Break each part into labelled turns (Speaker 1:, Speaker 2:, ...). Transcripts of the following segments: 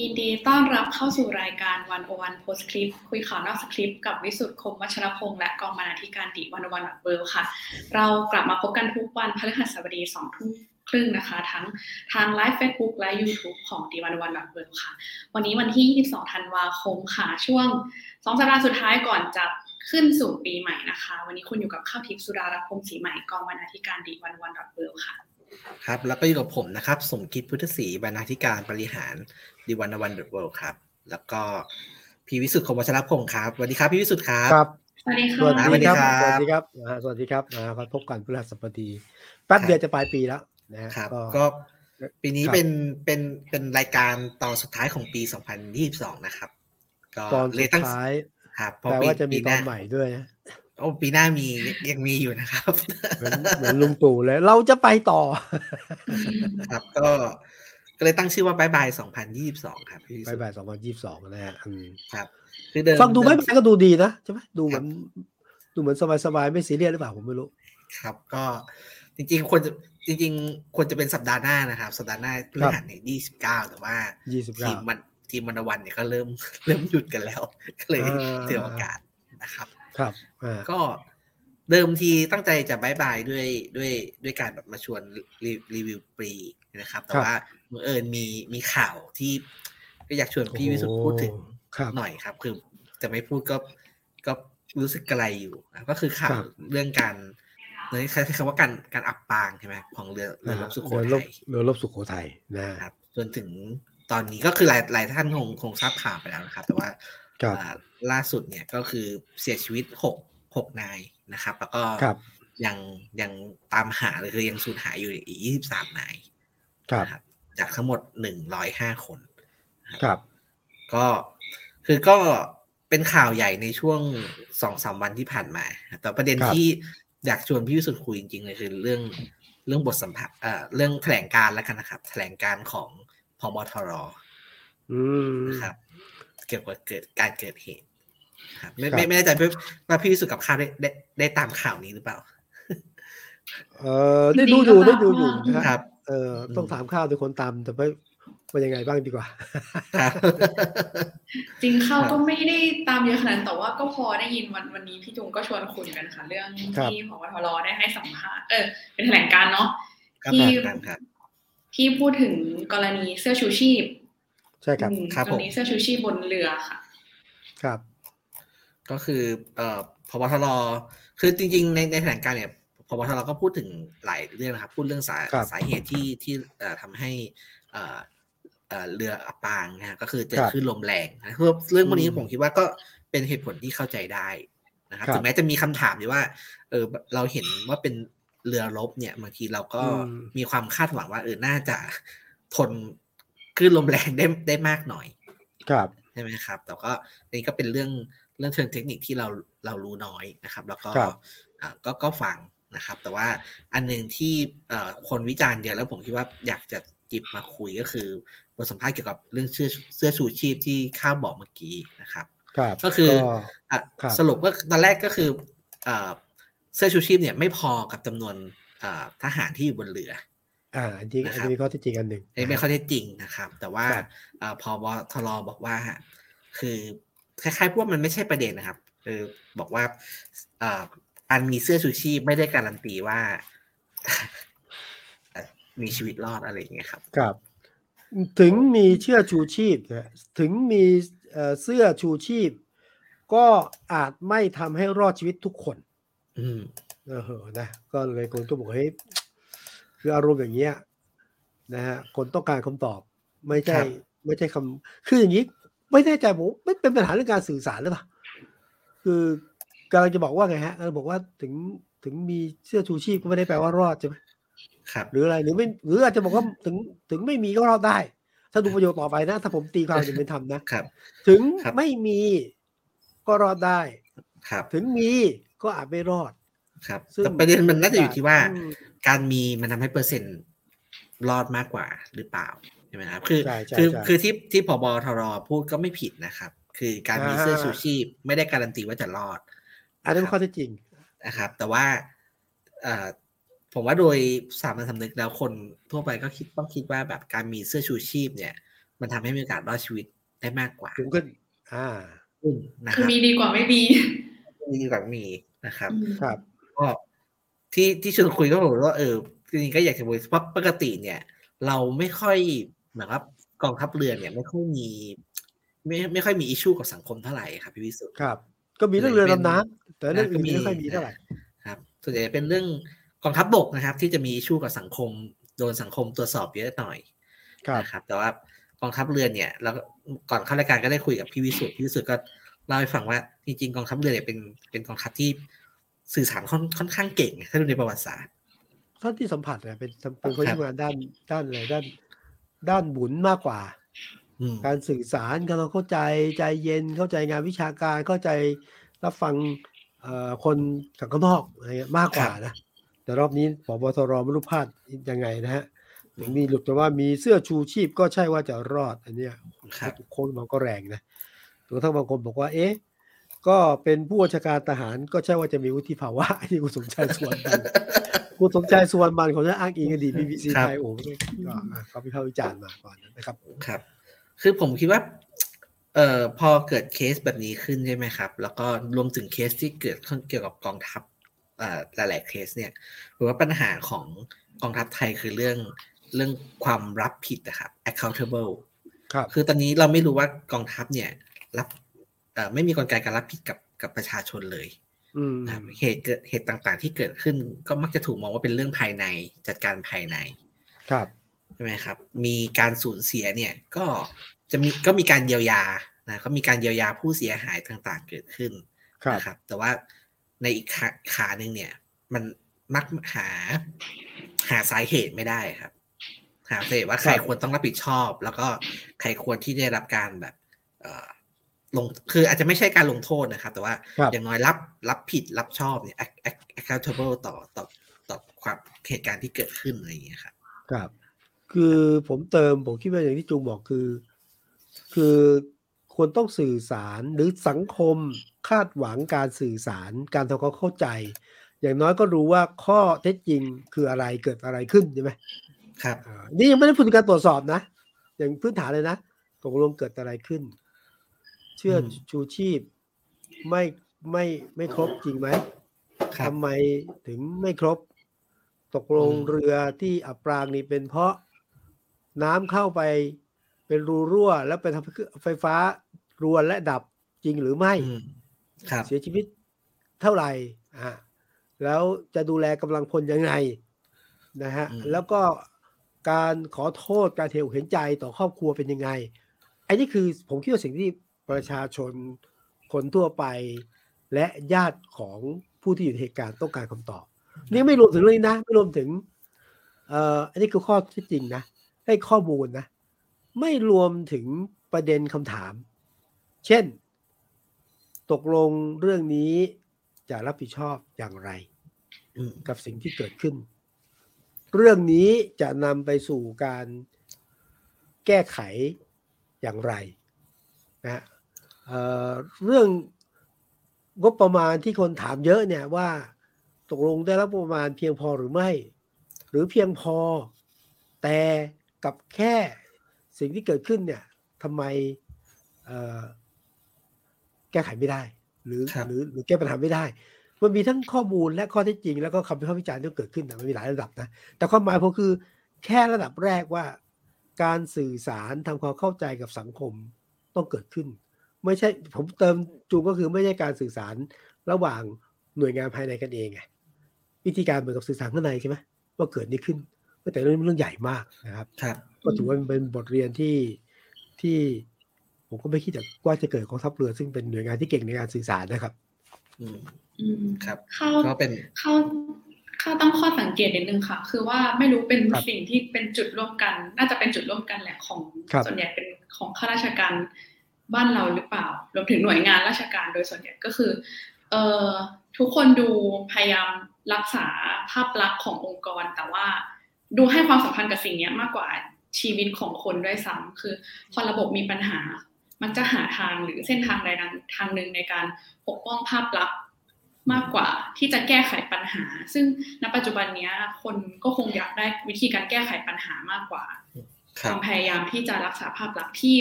Speaker 1: ยินดีต้อนรับเข้าสู่รายการ One-O-One Postscript คุยข่าวนอกสคริปต์กับวิสุทธิ์คมวัชรพงศ์และกองบรรณาธิการ The One-O-One World ค่ะ เรากลับมาพบกันทุกวันพฤหัสบดีสองทุ่มครึ่งนะคะ ทั้งทางไลฟ์เฟซบุ๊กและ YouTube ของ The One-O-One World ค่ะ วันนี้วันที่ 22 ธันวาคมค่ะ ช่วงสองสัปดาห์สุดท้ายก่อนจะขึ้นสู่ปีใหม่นะคะ วันนี้คุณอยู่กับข้าวทิพย์สุดารัตน์ พรมสีใหม่กองบรรณาธิการ The One-O-One World ค่ะ
Speaker 2: ครับแล้วก็อยู่กับผมนะครับ สมคิดพุทธศรีบรรณาธิการบริหาร ดีวันวันเดอะเวิลด์ครับ แล้วก็พี่วิสุทธิ์คมวัชรพงศ์ครับสวัสดีครับพี่วิสุทธิ์ครับ
Speaker 3: ครับ
Speaker 1: สวัสดีค่ะ
Speaker 3: สวัส
Speaker 2: สวัสดี
Speaker 3: ดี
Speaker 2: ค
Speaker 3: ค
Speaker 2: รั
Speaker 3: รับบสวัสดีครับอ่าสวัสดีครับนะครับพบกันพฤหัสบดีแป๊บเดียวจะปลายปีแล้วนะฮะ
Speaker 2: ครับ
Speaker 3: ก็
Speaker 2: ก็ปีนี้
Speaker 3: ครับ
Speaker 2: เป็นเป็นเป็นรายการตอนสุดท้ายของปี 2022 นะครับ ก็
Speaker 3: ตอน
Speaker 2: เล
Speaker 3: สุ
Speaker 2: ย
Speaker 3: ด
Speaker 2: ตั้ง
Speaker 3: ท้าย
Speaker 2: ครับเพ
Speaker 3: แปล
Speaker 2: ราะปี
Speaker 3: ว่าจะมี
Speaker 2: ปี
Speaker 3: ต
Speaker 2: ห
Speaker 3: อ
Speaker 2: น้าน
Speaker 3: ใหม่ด้วยนะ
Speaker 2: โอ้ปีหน้ามียังมีอยู่นะครับ
Speaker 3: เหมือนเหมือนลุงตู่เลย เราจะไปต่อ
Speaker 2: ครับก็ ก็เลยตั้งชื่อว่าบายบาย2022ครับพี่วิ
Speaker 3: ไป
Speaker 2: สุทธิ์
Speaker 3: บ่ายสองพันยี่สิบสองนะฮะอืม
Speaker 2: ครับ คือเดิม
Speaker 3: ฟังดูไม่
Speaker 2: เดิ
Speaker 3: เป็นก็ดูดีนะใช่ไหมดูเหมือนดูเหมือนสบายๆไม่ซีเรียสหรือเปล่าผมไม่รู้
Speaker 2: ครับก็จริงๆควรจะจริงๆควรจะเป็นสัปดาห์หน้านะครับ สัปดาห์หน้าพฤหัสเนี่ยยี่สิบเก้าแต่ว่า
Speaker 3: ยี่สิบ
Speaker 2: ที
Speaker 3: เก้าม
Speaker 2: มันทีมมันวันเนี่ยก็เริ่มเริ่มหยุดกันแล้ว ก็เลย
Speaker 3: อ่า
Speaker 2: ถือโอกาสนะครับ
Speaker 3: ครับอ่า
Speaker 2: ก็เดิมทีตั้งใจจะบายบายด้วยด้วยด้วยการแบบมาชวนรีรีวิวปรีนะครับ แต่ว่าบัง เอิญมีมีข่าวที่ก็อยากชวนพี่วิสุทธ์พูดถึง
Speaker 3: ครับ
Speaker 2: หน่อยครับ คือจะไม่พูดก็ก็รู้สึกกระไรอยู่นะก็คือข่า
Speaker 3: ควรับ
Speaker 2: เรื่องการในใช้คำว่าการการอับปางใช่ไหมของเรือเรือรบสุโข
Speaker 3: เรือร
Speaker 2: ทั
Speaker 3: บ
Speaker 2: ย
Speaker 3: เรือรบสุโขทัยนะ
Speaker 2: ครับจนถึงตอนนี้ก็คือหลายหลายท่านคงคงทราบข่าวไปแล้วนะครับ แต่ว่า
Speaker 3: ครับ
Speaker 2: อ่าล่าสุดเนี่ยก็คือเสียชีวิตหกหกนายนะครับ แล้วก็
Speaker 3: ครับ
Speaker 2: ยังยังตามหาเลยคือยังสูญหายอยู่อีกยี่สิบสามนาย
Speaker 3: ครับ
Speaker 2: นะครับ จากทั้งหมดหนึ่งร้อยห้าคน
Speaker 3: ครับ
Speaker 2: ก็คือก็เป็นข่าวใหญ่ในช่วงสองสามวันที่ผ่านมา แต่ประเด็น
Speaker 3: ครับ
Speaker 2: ที่อยากชวนพี่วิสุทธ์คุยจริงๆเลยคือเรื่องเรื่องบทสัมภาษณ์เอ่อเรื่องแถลงการณ์แล้วกันนะครับ แถลงการณ์ของพบทร
Speaker 3: อืม
Speaker 2: นะครับ เกี่ยวกับเกิดการเกิดเหตุครับไม่
Speaker 3: ครับ
Speaker 2: ไม่ไม่แน่ใจว่าพี่วิสุทธ์กับข้าวได้ได้ได้ตามข่าวนี้หรือเปล่า
Speaker 3: เออได้ดูอยู่ได้ดูอยู่นะ
Speaker 2: ค
Speaker 3: ค
Speaker 2: รั
Speaker 3: รับบเออต้องถามข้าวเป็นคนตามแต่ไม่เป็นยังไงบ้างดีกว่า
Speaker 2: ครับ
Speaker 1: จริงเข้า
Speaker 2: ครับ
Speaker 1: ก็ไม่ได้ตามเยอะขนาดนั้นแต่ว่าก็พอได้ยินวันวันนี้พี่จุงก็ชวนคุยกันค่ะ เรื่อง
Speaker 3: ครับ
Speaker 1: ที่พบทรได้ให้สัมภาษณ์เออ เป็นแถลงการณ์เนาะ
Speaker 2: ครับ
Speaker 1: ที่
Speaker 2: ครับครับ
Speaker 1: ที่พูดถึงกรณีเสื้อชูชีพ
Speaker 3: ใช่ครับ
Speaker 1: อืม
Speaker 2: ครับ
Speaker 1: ก
Speaker 2: ผม
Speaker 1: รณีเสื้อชูชีพบนเรือค่ะ
Speaker 3: ครับ
Speaker 2: ก็คือ เอ่อพบทรคือจริง ๆ ในในแถลงการณ์เนี่ย พบทรก็พูดถึงหลายเรื่องนะครับ พูดเรื่องสา
Speaker 3: ครับ
Speaker 2: สาเหตุที่ที่เอ่อทำให้เอ่อเอ่อเรืออับปางนะฮะก็คือเจอ
Speaker 3: ครับ
Speaker 2: คลื่นลมแรงนะคือเรื่องพวกนี้
Speaker 3: อืม
Speaker 2: ผมคิดว่าก็เป็นเหตุผลที่เข้าใจได้นะครับ
Speaker 3: ครับ
Speaker 2: ถึงแม้จะมีคำถามอยู่ว่า เออเราเห็นว่าเป็นเรือรบเนี่ยบางทีเราก็
Speaker 3: อืม
Speaker 2: มีความคาดหวังว่าเออน่าจะทนคลื่นลมแรงได้ได้มากหน่อย
Speaker 3: ครับ
Speaker 2: ใช่ไหมครับ แต่ก็นี่ก็เป็นเรื่องเรื่องเชิงเทคนิคที่เราเรารู้น้อยนะครับ แล้วก็
Speaker 3: ครับ
Speaker 2: อ่าก็ก็ฟัง นะครับ แต่ว่าอันหนึ่งที่เอ่อคนวิจารณ์เยอะแล้วผมคิดว่าอยากจะจิบมาคุยก็คือบทสัมภาษณ์เกี่ยวกับเรื่องเสื้อเสื้อชูชีพที่ข้าวบอกเมื่อกี้นะครับ
Speaker 3: ครับ
Speaker 2: ก็คือ
Speaker 3: ก็
Speaker 2: อะ
Speaker 3: ครับ
Speaker 2: สรุปว่าตอนแรกก็คือเอ่อเสื้อชูชีพเนี่ยไม่พอกับจำนวนเอ่อทหารที่อยู่บนเรือ
Speaker 3: อ่าอันนี้
Speaker 2: นะค
Speaker 3: อั
Speaker 2: รับ
Speaker 3: นนี้ข้อเที่จริงอันหนึ่ง
Speaker 2: อันนี้เป็นข้อเท็จจริงนะครับ แต่ว่า
Speaker 3: ครับ
Speaker 2: เอ่อพอบทรบอกว่า คือคล้ายๆพวกมันไม่ใช่ประเด็นนะครับคือบอกว่าเอ่อการมีเสื้อชูชีพไม่ได้การันตีว่าเอ่อมีชีวิตรอดอะไรอย่างเงี้ยครับ
Speaker 3: ครับ ถึงมีเชือกชูชีพนะถึงมีเอ่อเสื้อชูชีพ ก็อาจไม่ทำให้รอดชีวิตทุกคน
Speaker 2: อืม
Speaker 3: เออนะ ก็เลยคนก็บอกเฮ้ยคืออารมณ์อย่างเงี้ยนะฮะคนต้องการคำตอบไม่ใช่
Speaker 2: ครับ
Speaker 3: ไม่ใช่คำคืออย่างนี้ ไม่แน่ใจผมไม่เป็นปัญหาเรื่องการสื่อสารหรือเปล่าคือ กำลังจะบอกว่าไงฮะกำลังบอกว่าถึงถึงมีเสื้อชูชีพก็ไม่ได้แปลว่ารอดใช่ไหม
Speaker 2: ครับ
Speaker 3: หรืออะไรหรือไม่หรืออาจจะบอกว่าถึงถึงไม่มีก็รอดได้ ถ้าดูประโยคต่อไปนะ ถ้าผมตีความจะเป็นธรรมนะครับ ถึง
Speaker 2: ครับ
Speaker 3: ไม่มีก็รอดได้
Speaker 2: ครับ
Speaker 3: ถึงมีก็อาจไม่รอด
Speaker 2: ครับ
Speaker 3: ซึ่ง
Speaker 2: แต่ประเด็นมันน่าจะอยู่ที่ว่า
Speaker 3: อืม
Speaker 2: การมีมันทำให้เปอร์เซ็นต์รอดมากกว่าหรือเปล่าใช่ไหมครับ คือ
Speaker 3: ใช่ใช่
Speaker 2: คือ
Speaker 3: ใช่
Speaker 2: คือที่ที่พบทรพูดก็ไม่ผิดนะครับ คือการมี
Speaker 3: อ่า
Speaker 2: เสื้อชูชีพไม่ได้การันตีว่าจะรอด
Speaker 3: อันนั้นข้อเท็จจริง
Speaker 2: นะครับ แต่ว่าเอ่อผมว่าโดยสามัญสำนึกแล้วคนทั่วไปก็คิดต้องคิดว่าแบบการมีเสื้อชูชีพเนี่ย มันทำให้มีโอกาสรอดชีวิตได้มากกว่า
Speaker 3: สูงขึ้นอ่า
Speaker 2: อืมนะค
Speaker 1: คือ
Speaker 2: รับ
Speaker 1: มีดีกว่าไม่มี
Speaker 2: มีดีกว่ามีนะครับ
Speaker 1: อืม
Speaker 3: ครับ
Speaker 2: ก็ที่ที่ชวนคุยก็บอกว่าเออจริงๆก็อยากจะบอกเพราะปกติเนี่ย เราไม่ค่อยเหมือนว่ากองทัพเรือเนี่ย ไม่ค่อยมี ไม่ไม่ค่อยมีอิชชูกับสังคมเท่าไหร่ครับพี่วิสุทธ์
Speaker 3: ครับ ก็มีเรื่องเรือดำน้ำแต่เรื่องอื่น
Speaker 2: ก็มี
Speaker 3: ไม่ค่อยมีเท่าไหร่
Speaker 2: ครับ ส่วนใหญ่เป็นเรื่องกองทัพบกนะครับ ที่จะมีอิชชูกับสังคมโดนสังคมตรวจสอบเยอะหน่อย
Speaker 3: ครับ
Speaker 2: นะครับ แต่ว่ากองทัพเรือเนี่ย แล้วก่อนเข้ารายการก็ได้คุยกับพี่วิสุทธ์พี่วิสุทธ์ก็เล่าให้ฟังว่าจริงๆกองทัพเรือเนี่ยเป็นเป็นกองทัพที่สื่อสารค่อนค่อนข้างเก่งถ้าดูในประวัติศาสตร์
Speaker 3: ท่านที่สัมผัสเนี่ยเป็นเป็นคน
Speaker 2: ครับ
Speaker 3: ที่ทำงานด้านด้านอะไรด้าน ด้านบุญมากกว่า
Speaker 2: อืม
Speaker 3: การสื่อสารการเข้าใจใจเย็นเข้าใจงานวิชาการเข้าใจรับฟังเอ่อคนจากข้างนอกอะไรเงี้ยมากกว่านะแต่รอบนี้ผบตรไม่รู้พลาดยังไงนะฮะถึงมีหลุดมาว่ามีเสื้อชูชีพก็ใช่ว่าจะรอดอันเนี้ย
Speaker 2: ครับ
Speaker 3: โค้งมันก็แรงนะตัวทั้งบางคนบอกว่า เอ๊ะ ก็เป็นผู้บัญชาการทหารก็ใช่ว่าจะมีวุฒิภาวะที่คุณสมชายสวนบันคุณสมชายสวนบันของจะอ้างอิงอดีตบีบีซี
Speaker 2: ครับ
Speaker 3: ไทยโอ้โหก็อะเขาพิพากษ์วิจารณ์มาก่อนนะครับ
Speaker 2: ครับ คือผมคิดว่าเอ่อพอเกิดเคสแบบนี้ขึ้นใช่ไหมครับ แล้วก็รวมถึงเคสที่เกิดขึ้นเกี่ยวกับกองทัพเอ่อหลาย ๆ เคสเนี่ยผมว่าปัญหาของกองทัพไทยคือเรื่องเรื่องความรับผิดนะครับ accountable
Speaker 3: ครับ
Speaker 2: คือตอนนี้เราไม่รู้ว่ากองทัพเนี่ย รับเอ่อไม่มีกลไกการรับผิดกับกับประชาชนเลย
Speaker 3: อืม
Speaker 2: นะครับเหตุเกิดเหตุต่างๆ ที่เกิดขึ้นก็มักจะถูกมองว่าเป็นเรื่องภายในจัดการภายใน
Speaker 3: ครับ
Speaker 2: ใช่ไหมครับ มีการสูญเสียเนี่ยก็จะมีก็มีการเยียวยานะก็มีการเยียวยาผู้เสียหายต่างๆเกิดขึ้น
Speaker 3: ครับ
Speaker 2: นะครับ แต่ว่าในอีกขาขาหนึ่งเนี่ย มันมักหาหาสาเหตุไม่ได้ครับ หาสาเหตุว่าใคร
Speaker 3: ครับ
Speaker 2: ควรต้องรับผิดชอบ แล้วก็ใครควรที่ได้รับการแบบเอ่อลงคืออาจจะไม่ใช่การลงโทษนะครับ แต่ว่า
Speaker 3: ครับ
Speaker 2: อย่างน้อยรับรับผิดรับชอบเนี่ย ac- ac- accountable ต่อต่อต่อความเหตุการณ์ที่เกิดขึ้นอะไรอย่างเงี้ยครับ
Speaker 3: ครับ คือผมเติมผมคิดว่าอย่างที่จูงบอกคือ คือควรต้องสื่อสารหรือสังคมคาดหวังการสื่อสารการทำความเข้าใจ อย่างน้อยก็รู้ว่าข้อเท็จจริงคืออะไรเกิดอะไรขึ้นใช่ไหม
Speaker 2: ครับ
Speaker 3: อ่านี่ยังไม่ได้พูดถึงการตรวจสอบนะ อย่างพื้นฐานเลยนะตกลงเกิดอะไรขึ้น เชื่ออ
Speaker 2: ม
Speaker 3: ชูชีพไม่ไม่ไม่ครบจริงไหม
Speaker 2: ครับ
Speaker 3: ทำไมถึงไม่ครบ ตกลง
Speaker 2: อืม
Speaker 3: เรือที่อับปรางนี่เป็นเพราะ น้ำเข้าไปเป็นรูรั่ว แล้วไปทำให้ไฟฟ้ารวนและดับจริงหรือไม่
Speaker 2: อืมครับ
Speaker 3: เสียชีวิตเท่าไหร่อ่าแล้วจะดูแลกำลังพลยังไงนะฮะ
Speaker 2: อืม
Speaker 3: แล้วก็การขอโทษการเทวเห็นใจต่อครอบครัวเป็นยังไงไอ้นี่คือผมคิดว่าสิ่งที่ประชาชนคนทั่วไป และญาติของผู้ที่อยู่ในเหตุการณ์ต้องการคำตอบ นี่ไม่รวมถึงเรื่องนี้นะ ไม่รวมถึงเอ่ออันนี้คือข้อเที่จริงนะ ให้ข้อมูลนะ ไม่รวมถึงประเด็นคำถาม เช่น ตกลงเรื่องนี้จะรับผิดชอบอย่างไร กับสิ่งที่เกิดขึ้น เรื่องนี้จะนำไปสู่การแก้ไขอย่างไรนะเเรื่องงบประมาณที่คนถามเยอะเนี่ยว่าตกลงได้รับประมาณเพียงพอหรือไม่ หรือเพียงพอ แต่ กับแค่สิ่งที่เกิดขึ้นเนี่ยทำไมเอ่อแก้ไขไม่ได้ หรือ
Speaker 2: ครับ
Speaker 3: หรือหรือแก้ปัญหาไม่ได้ มันมีทั้งข้อมูลและข้อเท็จจริง แล้วก็คำวิพากษ์วิจารณ์ที่เกิดขึ้นนะมันมีหลายระดับนะแต่ความหมายผมคือ แค่ระดับแรกว่า การสื่อสารทำความเข้าใจกับสังคมต้องเกิดขึ้น ไม่ใช่ผมเติมจูงก็คือไม่ใช่การสื่อสารระหว่างหน่วยงานภายในกันเองไงวิธีการเหมือนกับสื่อสารข้างในใช่ไหมว่าเกิดนี้ขึ้น แต่เรื่องนี้เรื่องใหญ่มากนะครับ
Speaker 2: ครับ
Speaker 3: ก็ถือว่าเป็นบทเรียนที่ที่ผมก็ไม่คิดว่าจะเกิดกองทัพเรือซึ่งเป็นหน่วยงานที่เก่งในการสื่อสารนะครับ
Speaker 2: อืม
Speaker 1: อืม
Speaker 2: ครับ
Speaker 1: เข้า
Speaker 2: ก็เป็น
Speaker 1: เข้าเข้าตั้งข้อสังเกตนิดนึงค่ะ คือว่าไม่รู้เป็น
Speaker 3: ครับ
Speaker 1: สิ่งที่เป็นจุดร่วมกัน น่าจะเป็นจุดร่วมกันแหละของ
Speaker 3: ครับ
Speaker 1: ส่วนใหญ่เป็นของข้าราชการบ้านเราหรือเปล่า รวมถึงหน่วยงานราชการโดยส่วนใหญ่ก็คือ เอ่อทุกคนดูพยายามรักษาภาพลักษณ์ขององค์กร แต่ว่า ดูให้ความสำคัญกับสิ่งเนี้ยมากกว่าชีวิตของคนด้วยซ้ำคือ พอระบบมีปัญหา มันจะหาทางหรือเส้นทางใดทางหนึ่งในการปกป้องภาพลักษณ์มากกว่าที่จะแก้ไขปัญหา ซึ่งณปัจจุบันเนี้ยคนก็คงอยากได้วิธีการแก้ไขปัญหามากกว่าความพยายามที่จะรักษาภาพลักษณ์ที่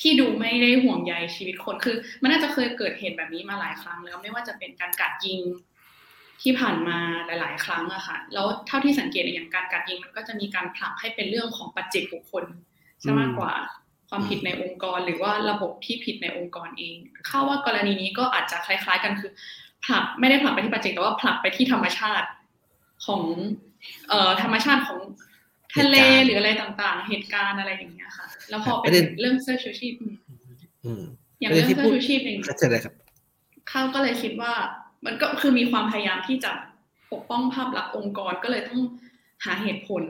Speaker 1: ที่ดูไม่ได้ห่วงใยชีวิตคนคือ มันน่าจะเคยเกิดเหตุแบบนี้มาหลายครั้งแล้วไม่ว่าจะเป็นการกัดยิง ที่ผ่านมาหลาย ๆ ครั้งอะค่ะ แล้วเท่าที่สังเกตอย่างการกัดยิงมันก็จะมีการผลักให้เป็นเรื่องของปัจเจกบุคคลซะมากกว่าความผิดในองค์กร หรือว่าระบบที่ผิดในองค์กรเองเข้าว่ากรณีนี้ก็อาจจะคล้าย ๆ กันคือ ผลักไม่ได้ผลักไปที่ปัจเจกแต่ว่าผลักไปที่ธรรมชาติของเอ่อธรรมชาติของทะเลหรืออะไรต่างๆ เหตุการณ์อะไรอย่างเงี้ยค่ะ แล้วพอเป็นเรื่องเสื้อชูชีพอย่างเรื่องเสื้อชูชีพเอง
Speaker 2: เข้าใจเลยครับ
Speaker 1: ข้าก็เลยคิดว่า มันก็คือมีความพยายามที่จะปกป้องภาพลักษณ์องค์กรก็เลยต้องหาเหตุผล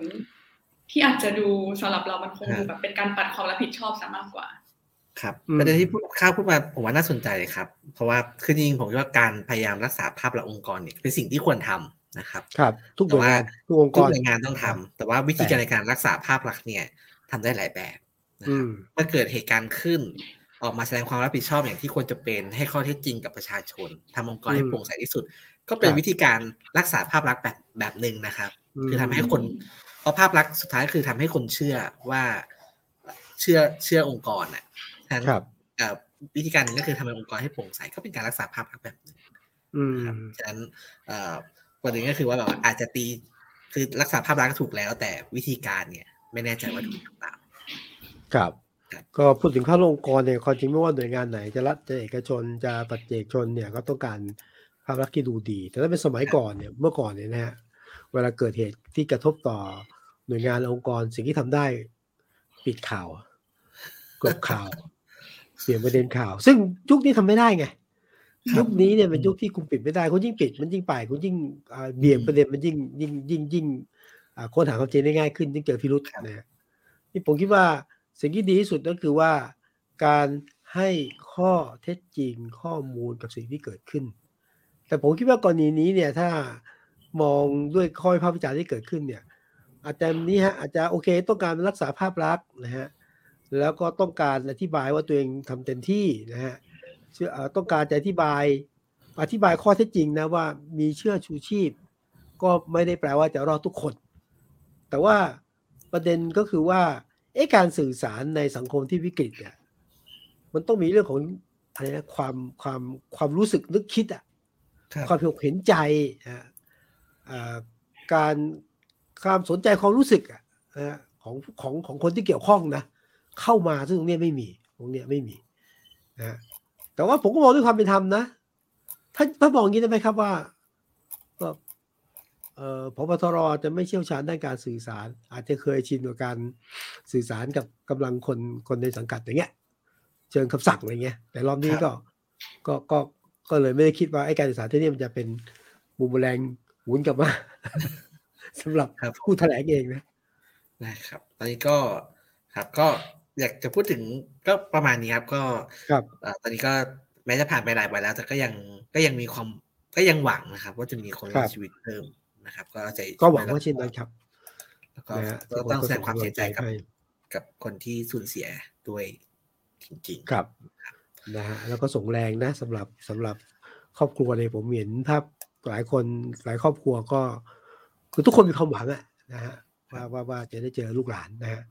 Speaker 1: ที่อาจจะดูสำหรับเรามันคงดูแบบเป็นการปัดความรับผิดชอบซะมากกว่า
Speaker 2: ครับประเด็นที่ข้าวพูดมาผมว่าน่าสนใจครับ เพราะว่าคือจริงผมคิดว่าการพยายามรักษาภาพลักษณ์องค์กรเนี่ยเป็นสิ่งที่ควรทำนะครับ
Speaker 3: ครับ ทุกหน่วยงานทุกองค์กร
Speaker 2: ทุกหน่วยงานต้องทำแต่ว่าวิธีการในการรักษาภาพลักษณ์เนี่ยทำได้หลายแบบนะครับเมื่อเกิดเหตุการณ์ขึ้น ออกมาแสดงความรับผิดชอบอย่างที่ควรจะเป็นให้ข้อเท็จจริงกับประชาชนทำองค์กรให้โปร่งใสที่สุด ก็เป็นวิธีการรักษาภาพลักษณ์แบบแบบหนึ่งนะครับ คือทำให้คน เพราะภาพลักษณ์สุดท้ายคือทำให้คนเชื่อว่าเชื่อเชื่อองค์กรน่ะ
Speaker 3: ครับ
Speaker 2: วิธีการนึงก็คือทำให้องค์กรให้โปร่งใสก็เป็นการรักษาภาพลักษณ์แบบหนึ่งฉะนั้นประเด็นก็คือว่าแบบอาจจะตีคือรักษาภาพลักษณ์ถูกแล้ว แต่วิธีการเนี่ย ไม่แน่ใจว่าถูกหรือเปล่า
Speaker 3: ครับ ก็พูดถึงข้าองค์กรเนี่ยความจริงไม่ว่าหน่วยงานไหนจะรัฐจะเอกชนจะปัจเจกชนเนี่ยก็ต้องการภาพลักษณ์ที่ดูดี แต่ถ้าเป็นสมัยก่อนเนี่ยเมื่อก่อนเนี่ยนะฮะเวลาเกิดเหตุที่กระทบต่อหน่วยงานองค์กรสิ่งที่ทำได้ปิดข่าวกดข่าว เสียงประเด็นข่าว ซึ่งยุคนี้ทำไม่ได้ไงยุคนี้เนี่ยเป็นยุคที่คุณปิดไม่ได้คุณยิ่งปิดมันยิ่งไปคุณยิ่งเบี่ยงประเด็นมันยิ่งยิ่งยิ่งยิ่งค้นหาความจริงได้ง่ายขึ้นยิ่งเจอพิรุษนะนี่ผมคิดว่า สิ่งที่ดีที่สุดก็คือว่าการให้ข้อเท็จจริงข้อมูลกับสิ่งที่เกิดขึ้น แต่ผมคิดว่ากรณีนี้เนี่ยถ้ามองด้วยข้อวิพากษ์วิจารณ์ที่เกิดขึ้นเนี่ยอาจจะนี้ฮะอาจจะโอเคต้องการรักษาภาพลักษณ์นะฮะแล้วก็ต้องการอธิบายว่าตัวเองทำเต็มที่นะฮะต้องการจะอธิบายอธิบายข้อเท็จจริงนะว่ามีเชื่อชูชีพ ก็ไม่ได้แปลว่าจะรอดทุกคน แต่ว่าประเด็นก็คือว่า เอ๊ะการสื่อสารในสังคมที่วิกฤตเนี่ยมันต้องมีเรื่องของอะไรนะความความความรู้สึกนึกคิดอะความเห็นใจอ่าการความสนใจความรู้สึกอะของของของคนที่เกี่ยวข้องนะเข้ามาซึ่งตรงนี้ไม่มีตรงนี้ไม่มีนะแต่ว่าผมก็มองด้วยความเป็นธรรมนะถ้าถ้ามองอย่างนี้ได้ไหมครับว่าก็เอ่อ พบตรจะไม่เชี่ยวชาญด้านการสื่อสาร อาจจะเคยชินกับการสื่อสารกับกำลังคนคนในสังกัดอย่างเงี้ย เชิญคำสั่งอะไรเงี้ย แต่รอบนี้ก็ก็ก็ก็เลยไม่ได้คิดว่าไอ้การสื่อสารที่นี่มันจะเป็นมุมแรงหมุนกลับมาสำหรับผู้แถลงเองนะ
Speaker 2: นะครับ ตอนนี้ก็ครับก็อยากจะพูดถึงก็ประมาณนี้ครับ ก็
Speaker 3: ครับ
Speaker 2: ตอนนี้ก็แม้จะผ่านไปหลายวันแล้ว แต่ก็ยังก็ยังมีความก็ยังหวังนะครับ ว่าจะมีคนมีชีวิตเพิ่ม นะครับ ก็ใจ
Speaker 3: ก็หวังว่าเช่นนั้นครับ
Speaker 2: แล้วก็ต้องแสดงความเสียใจกับกับคนที่สูญเสียด้วยจริง
Speaker 3: ๆครับนะฮะแล้วก็ส่งแรงนะสำหรับสำหรับครอบครัวเลยผมเห็นภาพหลายคนหลายครอบครัวก็ คือทุกคนมีความหวังอะนะฮะว่าว่าว่าจะได้เจอลูกหลานนะฮะ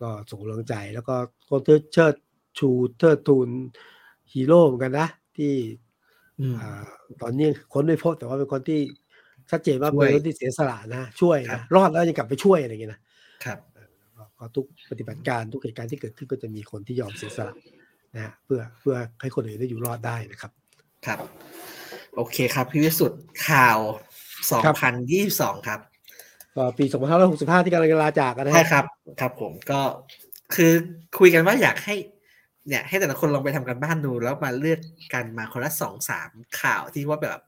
Speaker 3: ก็ส่งกำลังใจแล้วก็คนเชิดชูเทิดทูนฮีโร่เหมือนกันนะ ที่ตอนนี้คนไม่พบแต่ว่าเป็นคนที่ ชัดเจนว่าเป็นคนที่เสียสละนะช่วยนะรอดแล้วยังกลับไปช่วยอะไรอย่างเงี้ยนะครับก็ทุกปฏิบัติการทุกเหตุการณ์ที่เกิดขึ้นก็จะมีคนที่ยอมเสียสละนะเพื่อเพื่อให้คนอื่นได้อยู่รอดได้นะครับ
Speaker 2: ครับ โอเคครับพี่วิสุทธ์ข่าว 2022 ครับ
Speaker 3: ก็ปี 2565 ที่กำลังลาจากกันนะ
Speaker 2: ใช่ครับ ครับผมก็คือคุยกันว่าอยากให้ เนี่ย ให้แต่ละคนลองไปทำกันบ้านดู แล้วมาเลือกกันมาคนละสองสามข่าวที่ว่าแบบ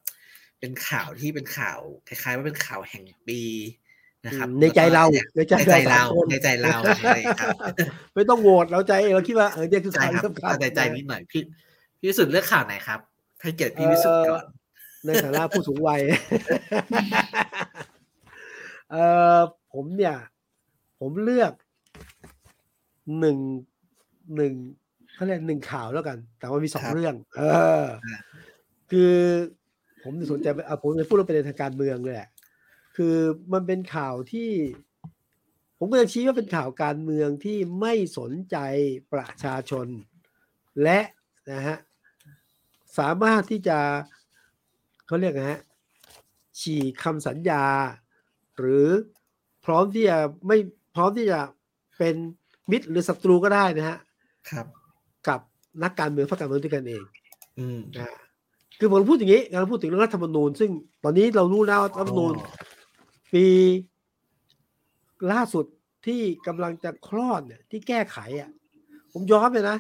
Speaker 2: เป็นข่าวที่เป็นข่าวคล้ายๆว่าเป็นข่าวแห่งปีนะครับ
Speaker 3: ในใจเรา
Speaker 2: ในใจเราในใจเราใช่ครับ
Speaker 3: ไม่ต้องโหวตเราใจเราคิดว่าเออเนี่ยคือข่าว
Speaker 2: สำคัญใจใจนิดหน่อยพี่พี่วิสุทธ์เลือกข่าวไหนครับให้เกียรติพี่วิสุทธ์ก่อน
Speaker 3: ในฐานะผู้สูงวัยเออผมเนี่ย ผมเลือกหนึ่งหนึ่งเขาเรียกหนึ่งข่าวแล้วกัน แต่ว่ามีสองเรื่อง เออ คือ ผมสนใจผมจะพูดเรื่องประเด็นทางการเมืองเลยแหละคือมันเป็นข่าวที่ผผมก็จะชี้ว่าเป็นข่าวการเมืองที่ไม่สนใจประชาชน และนะฮะสามารถที่จะเขาเรียกนะฮะฉีกคำสัญญา หรือพร้อมที่จะไม่พร้อมที่จะเป็นมิตรหรือศัตรูก็ได้นะฮะ
Speaker 2: ครับ
Speaker 3: กับนักการเมืองพรรคการเมืองด้วยกันเอง
Speaker 2: อืม
Speaker 3: นะฮะ คือผมพูดอย่างนี้เราพูดถึงเรื่องรัฐธรรมนูญ ซึ่งตอนนี้เรารู้แล้วว่ารัฐธรรมนูญ ปีล่าสุดที่กำลังจะคลอดเนี่ยที่แก้ไขอะ ผมย้อนไปนะ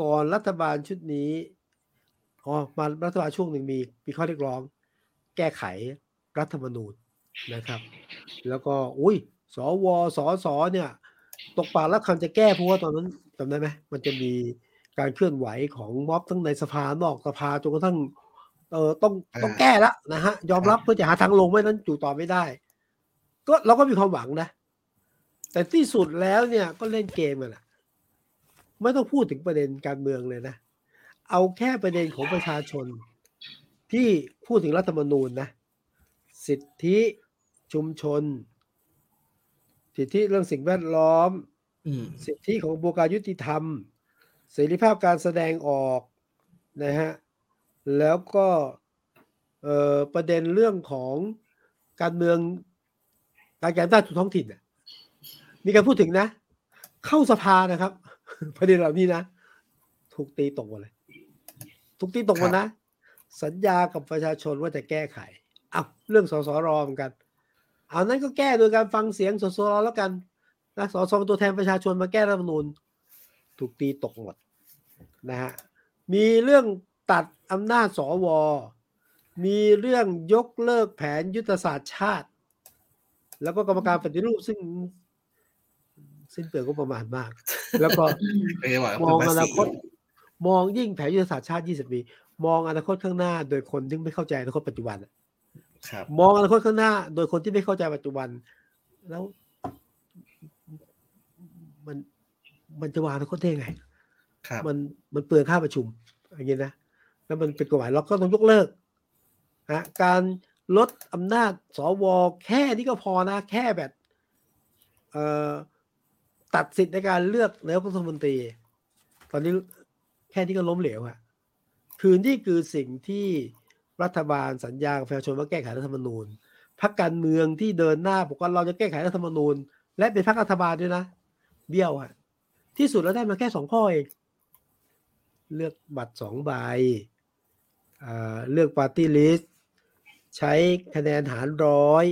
Speaker 3: ก่อนรัฐบาลชุดนี้อ๋อมารัฐบาลช่วงหนึ่งมีมีข้อเรียกร้อง แก้ไขรัฐธรรมนูญนะครับ แล้วก็อุ้ยสวสสเนี่ย ตกปากแล้วคำจะแก้เพราะว่าตอนนั้นจำได้ไหมมันจะมี การเคลื่อนไหวของม็อบทั้งในสภานอกสภาจนกระทั่งเออต้องต้องแก้ละนะฮะ ยอมรับเพื่อจะหาทางลงไม่นั้นอยู่ต่อไม่ได้ ก็เราก็มีความหวังนะ แต่ที่สุดแล้วเนี่ยก็เล่นเกมกันแหละไม่ต้องพูดถึงประเด็นการเมืองเลยนะ เอาแค่ประเด็นของประชาชน ที่พูดถึงรัฐธรรมนูญนะ สิทธิชุมชน สิทธิเรื่องสิ่งแวดล้อม
Speaker 2: อืม
Speaker 3: สิทธิของบวการยุติธรรม เสรีภาพการแสดงออกนะฮะแล้วก็ประเด็นเรื่องของการเมืองการแก้ต้านทุนท้องถิ่นมีการพูดถึงนะ เข้าสภานะครับประเด็นเหล่านี้นะ ถูกตีตกหมดเลย ถูกตีตกหมดนะ สัญญากับประชาชนว่าจะแก้ไขอ้าเรื่องสสรเหมือนกัน เอานั้นก็แก้โดยการฟังเสียงสสรแล้วกันนะสสเป็นตัวแทนประชาชนมาแก้รัฐธรรมนูญ ถูกตีตกหมดนะฮะมีเรื่องตัดอำนาจสว มีเรื่องยกเลิกแผนยุทธศาสตร์ชาติ แล้วก็กรรมการปฏิรูปซึ่งสิ้นเปลืองก็ประมาณมาก แล้วก็
Speaker 2: ไม่ได้บอก
Speaker 3: มอง
Speaker 2: ว่า
Speaker 3: อ
Speaker 2: ภา
Speaker 3: นา
Speaker 2: ษี
Speaker 3: คต มองยิ่งแผนยุทธศาสตร์ชาติ 20 ปี มองอนาคตข้างหน้า โดยคนที่ไม่เข้าใจอนาคตปัจจุบันอะ
Speaker 2: ครับ
Speaker 3: มองอนาคตข้างหน้า โดยคนที่ไม่เข้าใจปัจจุบัน แล้ว มัน มันจะวางอนาคตได้ยังไง
Speaker 2: ครับ
Speaker 3: มันมันเปลืองค่าประชุมอย่างเงี้ยนะแล้วมันเป็นกฎหมายเราก็ต้องยกเลิกนะการลดอำนาจสวแค่นี้ก็พอนะ แค่แบบเอ่อตัดสิทธิ์ในการเลือกนายกรัฐมนตรี ตอนนี้แค่นี้ก็ล้มเหลวอะคือนี่คือสิ่งที่รัฐบาลสัญญากับประชาชนว่าแก้ไขรัฐธรรมนูญพรรคการเมืองที่เดินหน้าบอกว่าเราจะแก้ไขรัฐธรรมนูญ และเป็นพรรครัฐบาลด้วยนะ เบี้ยวอะ ที่สุดแล้วได้มาแค่สองข้อเอง เลือกบัตรสองใบเลือกปาร์ตี้ลิสต์ใช้คะแนนหารร้อย